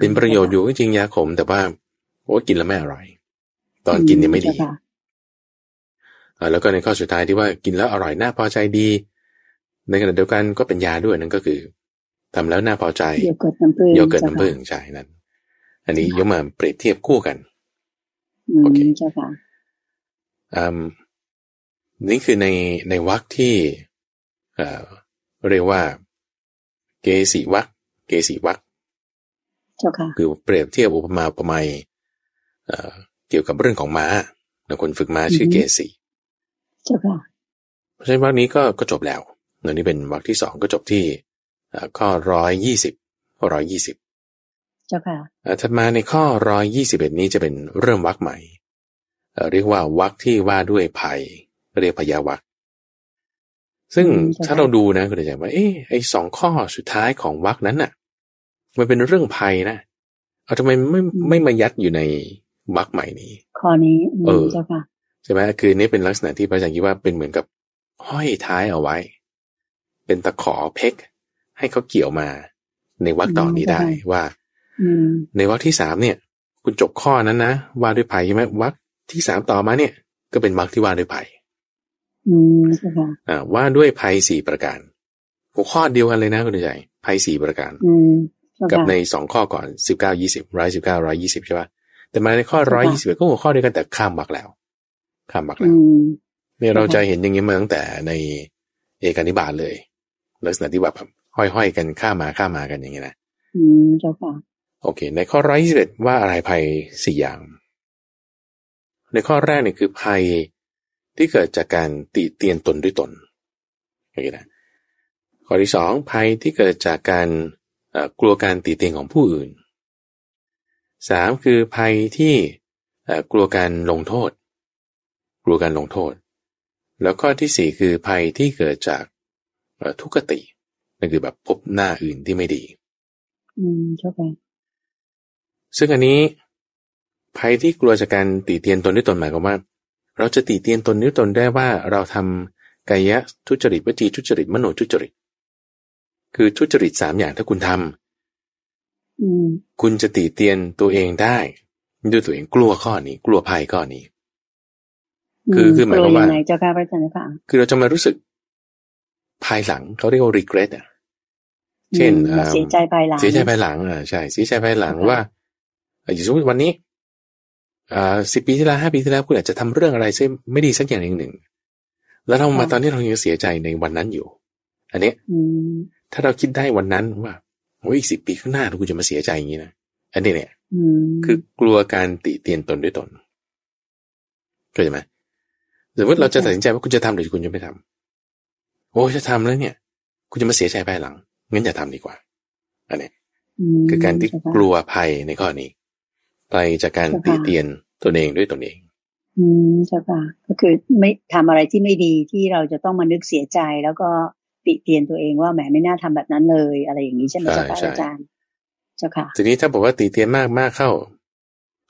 เป็นประโยชน์อยู่จริงยาขม แต่ว่าโอ้กินแล้วไม่อร่อย ตอนกินเนี่ยไม่ดีแล้วก็ในข้อสุดท้ายที่ว่ากินแล้วอร่อยน่าพอใจดี ในขณะเดียวกันก็เป็นยาด้วยนั่นก็คือทำแล้วน่าพอใจโยเกิร์ตน้ำผึ้งโยเกิร์ตน้ำผึ้งใช่นั่นอันนี้ยกมาเปรียบเทียบคู่กันโอเคเจ้าค่ะ นี่คือในในวรรคที่เรียกว่า เกสีวักเกสีวักคือเปรียบเทียบอุปมาประไมยเกี่ยวกับเรื่องของม้าคนฝึกม้าชื่อเกสีเพราะฉะนั้นวักนี้ก็ก็จบแล้วเงินนี้เป็นวักที่สองก็จบที่ข้อร้อยยี่สิบข้อร้อยยี่สิบเจ้าค่ะถัดมาในข้อร้อยยี่สิบเอ็ดนี้จะเป็นเริ่มวักใหม่ เรียกว่าวักที่ว่าด้วยภัย เรียกพยาวักซึ่งถ้าเราดูนะคุณจะว่าเอ๊ะไอ้สองข้อสุดท้ายของวรรคนั้นน่ะ มันเป็นเรื่องภัยนะเอาทำไมไม่ไม่มายัดอยู่ในวรรคใหม่นี้ ข้อนี้เออใช่ไหมคือนี่เป็นลักษณะที่พระอาจารย์คิดว่าเป็นเหมือนกับห้อยท้ายเอาไว้ เป็นตะขอเพกให้เขาเกี่ยวมา ในวรรคต่อนี้ได้ว่าในวรรคที่สามเนี่ย คุณจบข้อนั้นนะว่าด้วยภัยใช่ไหมวรรคที่สามต่อมาเนี่ย ก็เป็นวรรคที่ว่าด้วยภัย อืมใช่ค่ะอ่าว่าด้วยภัยสี่ประการหัวข้อเดียวกันเลยนะคุณใจภัยสี่ประการอืมกับในสองข้อก่อนสิบเก้ายี่สิบร้อยสิบเก้าร้อยยี่สิบใช่ปะแต่มาในข้อร้อยยี่สิบก็หัวข้อเดียวกันแต่ข้ามบักแล้ว ข้ามบักแล้วเนี่ยเราจะเห็นอย่างนี้มาตั้งแต่ในเอกนิบาตเลย ลักษณะที่แบบห้อยๆกันข้ามาข้ามากันอย่างนี้นะอืมเจ้าค่ะโอเค ในข้อร้อยยี่สิบเอ็ดว่าอะไรภัยสี่อย่าง ในข้อแรกเนี่ยคือภัย ที่เกิดจากการติเตียนตนด้วยตนอย่างนี้นะข้อที่สองภัยที่เกิดจากการกลัวการตีเตียนของผู้อื่นสามคือภัยที่กลัวการลงโทษ กลัวการลงโทษ แล้วข้อที่สี่คือภัยที่เกิดจากทุกขตินั่นคือแบบพบหน้าอื่นที่ไม่ดี อืมใช่ไหมซึ่งอันนี้ ภัยที่กลัวจากการตีเตียนตนด้วยตนหมายความว่า เราจะตีเตียนตนนิ้วตนได้ว่าเราทำกายะทุจริตวจีทุจริตมโนทุจริต คือทุจริตสามอย่างถ้าคุณทำคุณจะตีเตียนตัวเองได้ด้วยตัวเองกลัวข้อนี้ กลัวภัยข้อนี้ คือคือหมายความว่าเจ้าค่ะพระอาจารย์ค่ะคือเราจะมารู้สึกภายหลังเขาเรียกว่า regret อะเช่นเสียใจภายหลังเสียใจภายหลังอ่าใช่เสียใจภายหลังว่าอย่างสมมติวันนี้อ่า สิบปีที่แล้วห้าปีที่แล้วคุณอาจจะทำเรื่องอะไรซึ่งไม่ดีสักอย่างหนึ่ง แล้วเรามาตอนนี้เรายังเสียใจในวันนั้นอยู่ อันนี้ถ้าเราคิดได้วันนั้นว่าโอ้ยอีกสิบปีข้างหน้าเราคุณจะมาเสียใจอย่างนี้นะอันนี้เนี่ยคือกลัวการติเตียนตนด้วยตนเข้าใจไหมสมมติเราจะตัดสินใจว่าคุณจะทำหรือคุณจะไม่ทำโอ้จะทำแล้วเนี่ย คุณจะมาเสียใจภายหลังงั้นอย่าทำดีกว่า อันนี้คือการที่กลัวภัยในข้อนี้ ไปจากการตีเตียนตนเองด้วยตนเอง อืมใช่ค่ะ ก็คือไม่ทำอะไรที่ไม่ดีที่เราจะต้องมานึกเสียใจแล้วก็ติเตียนตัวเองว่าแหมไม่น่าทำแบบนั้นเลย อะไรอย่างนี้ใช่ไหมเจ้าค่ะอาจารย์ เจ้าค่ะ ทีนี้ถ้าบอกว่าตีเตียนมากมากเข้า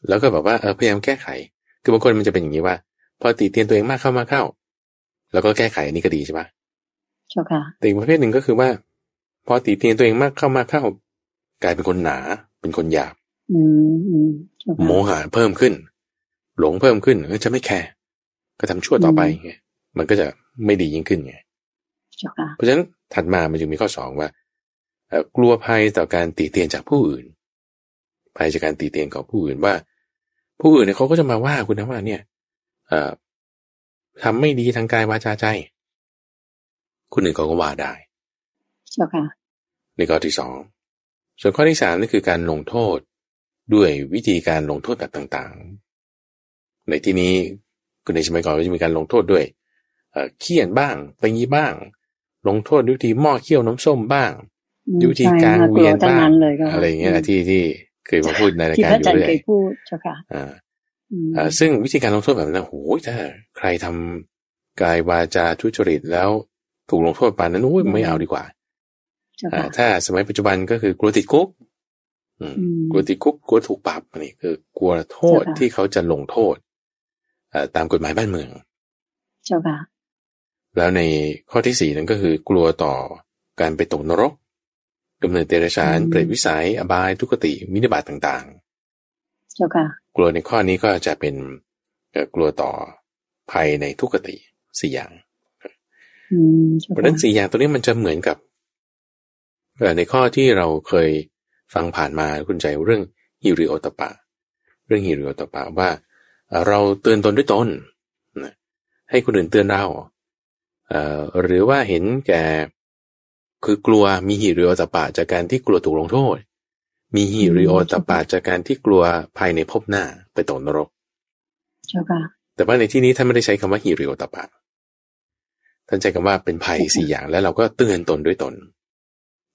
แล้วก็แบบว่าเออพยายามแก้ไข คือบางคนมันจะเป็นอย่างนี้ว่า พอตีเตียนตัวเองมากเข้ามาเข้า แล้วก็แก้ไขอันนี้ก็ดีใช่ปะเจ้าค่ะแต่อีกประเภทหนึ่งก็คือว่า พอตีเตียนตัวเองมากเข้ามาเข้ากลายเป็นคนหนา เป็นคนหยาบ โมหะเพิ่มขึ้น หลงเพิ่มขึ้นก็จะไม่แคร์ก็ทำชั่วต่อไปไงมันก็จะไม่ดียิ่งขึ้นไงเพราะฉะนั้นถัดมามันจึงมีข้อสองว่ากลัวภัยต่อการตีเตียนจากผู้อื่น ภัยจากการตีเตียนของผู้อื่นว่า ผู้อื่นเนี่ยเขาก็จะมาว่าคุณนะว่าเนี่ยทำไม่ดีทางกายวาจาใจ คุณหนึ่งเขาก็ว่าได้ใช่ค่ะในข้อที่สองส่วนข้อที่สามนี่คือการลงโทษ ด้วยวิธีการลงโทษแบบต่างๆ ในที่นี้คือในสมัยก่อนก็จะมีการลงโทษด้วยเคี่ยนบ้างตีบ้าง ลงโทษด้วยวิธีหม้อเคี่ยวน้ำส้มบ้างวิธีการเวียนบ้างอะไรเงี้ยที่ที่เคยมาพูดในรายการอยู่เลยที่พูดเจ้าค่ะอ่าซึ่งวิธีการลงโทษแบบนั้นโอ้ยถ้าใครทำกายวาจาทุจริตแล้วถูกลงโทษปานนั้นโอ้ยไม่เอาดีกว่าถ้าสมัยปัจจุบันก็คือกลัวติดคุก กลัวติดคุกกลัวถูกปรับนี่คือกลัวโทษที่เขาจะลงโทษตามกฎหมายบ้านเมือง เจ้าค่ะแล้วในข้อที่สี่นั้นก็คือกลัวต่อการไปตกนรกกำเนิดเดรัจฉานเปรตวิสัย อบายทุกติมินิบาตต่างๆ เจ้าค่ะ กลัวในข้อนี้ก็จะเป็นกลัวต่อภัยในทุกติสี่อย่างเพราะนั้นสี่อย่างตัวนี้มันจะเหมือนกับในข้อที่เราเคย ฟังผ่านมาคุณใจเรื่องฮิริโอตปะ เรื่องฮิริโอตปะว่า เราเตือนตนด้วยตนให้คนอื่นเตือนเราหรือว่าเห็นแก่คือกลัวมีฮิริโอตปะจากการที่กลัวถูกลงโทษ มีฮิริโอตปะจากการที่กลัวภายในภพหน้าไปตกนรกแต่ว่าในที่นี้ท่านไม่ได้ใช้คำว่าฮิริโอตปะท่านใช้คำว่าเป็นภัยสี่อย่างแล้วเราก็เตือนตนด้วยตน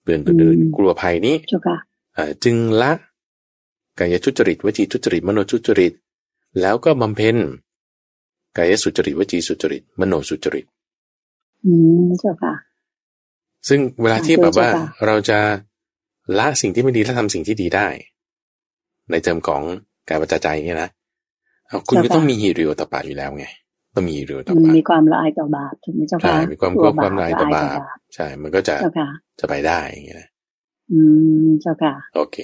เตือนตนอื่นกลัวภัยนี้ จึงละกายทุจริตวจีทุจริต มโนทุจริต แล้วก็บำเพ็ญกายสุจริตวจีสุจริต มโนสุจริต อืมเจ้าค่ะ ซึ่งเวลาที่แบบว่าเราจะละสิ่งที่ไม่ดีและทำสิ่งที่ดีได้ ในเทอมของกายวาจาใจเนี่ยนะคุณก็ต้องมีฮิริโอตปาอยู่แล้วไงต้องมีฮิริโอตปามีความละอายต่อบาปถูกไหมเจ้าค่ะมีความกลัวความละอายต่อบาปใช่ มันก็จะจะไปได้อย่างเงี้ย อืมเจ้าค่ะ โอเค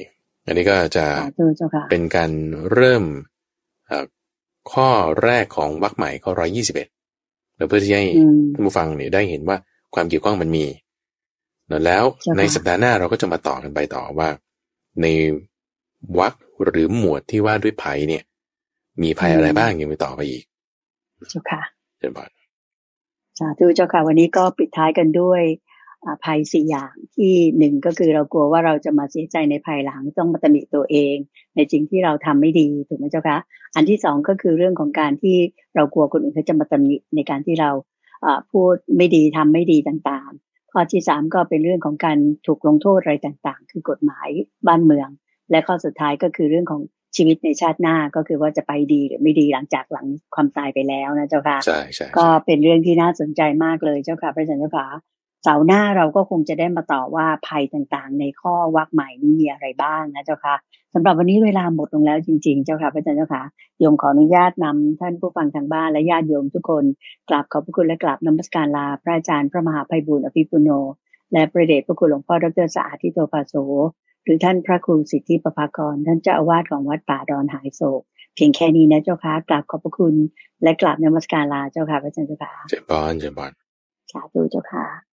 อันนี้ก็จะเป็นการเริ่มข้อแรกของวรรคใหม่ข้อร้อยี่สิบเอ็ดเพื่อที่ให้ท่านผู้ฟังเนี่ยได้เห็นว่าความเกี่ยวข้องมันมีแล้วในสัปดาห์หน้าเราก็จะมาต่อกันไปต่อว่า ในวรรคหรือหมวดที่ว่าด้วยภัยเนี่ย มีภัยอะไรบ้างยังไม่ต่อไปอีกเจ้าค่ะเจ้าบ่าสาธุเจ้าค่ะ วันนี้ก็ปิดท้ายกันด้วย ภัยสี่อย่างที่หนึ่งก็คือเรากลัวว่าเราจะมาเสียใจในภายหลังต้องมาตำหนิตัวเอง ในสิ่งที่เราทำไม่ดีถูกไหมเจ้าคะ อันที่สองก็คือเรื่องของการที่เรากลัวคนอื่นเขาจะมาตำหนิในการที่เราพูดไม่ดีทำไม่ดีต่างๆ ข้อที่สามก็เป็นเรื่องของการถูกลงโทษอะไรต่างๆ คือกฎหมายบ้านเมือง และข้อสุดท้ายก็คือเรื่องของชีวิตในชาติหน้าก็คือว่าจะไปดีหรือไม่ดีหลังจากหลังความตายไปแล้วนะเจ้าค่ะใช่ใช่ก็เป็นเรื่องที่น่าสนใจมากเลยเจ้าค่ะพระอาจารย์เจ้าค่ะ เสาร์หน้าเราก็คงจะได้มาต่อว่าภัยต่างๆ ในข้อวักใหม่นี้มีอะไรบ้างนะเจ้าค่ะสำหรับวันนี้เวลาหมดลงแล้วจริง ๆ เจ้าค่ะพระอาจารย์เจ้าค่ะโยมขออนุญาตนำท่านผู้ฟังทางบ้านและญาติโยมทุกคนกราบขอบพระคุณและกราบนมัสการลาพระอาจารย์พระมหาภัยบุญอภิปุโน และประเดชพระคุณหลวงพ่อดรสะอาดทิโตภาโสหรือท่านพระครูสิทธิประภากร ท่านเจ้าอาวาสของวัดป่าดอนหายโศกเพียงแค่นี้นะเจ้าค่ะกราบขอบพระคุณ และกราบนมัสการลาเจ้าค่ะพระอาจารย์เจ้าค่ะเจ็บปอนเจ็บปอนสาธุเจ้าค่ะ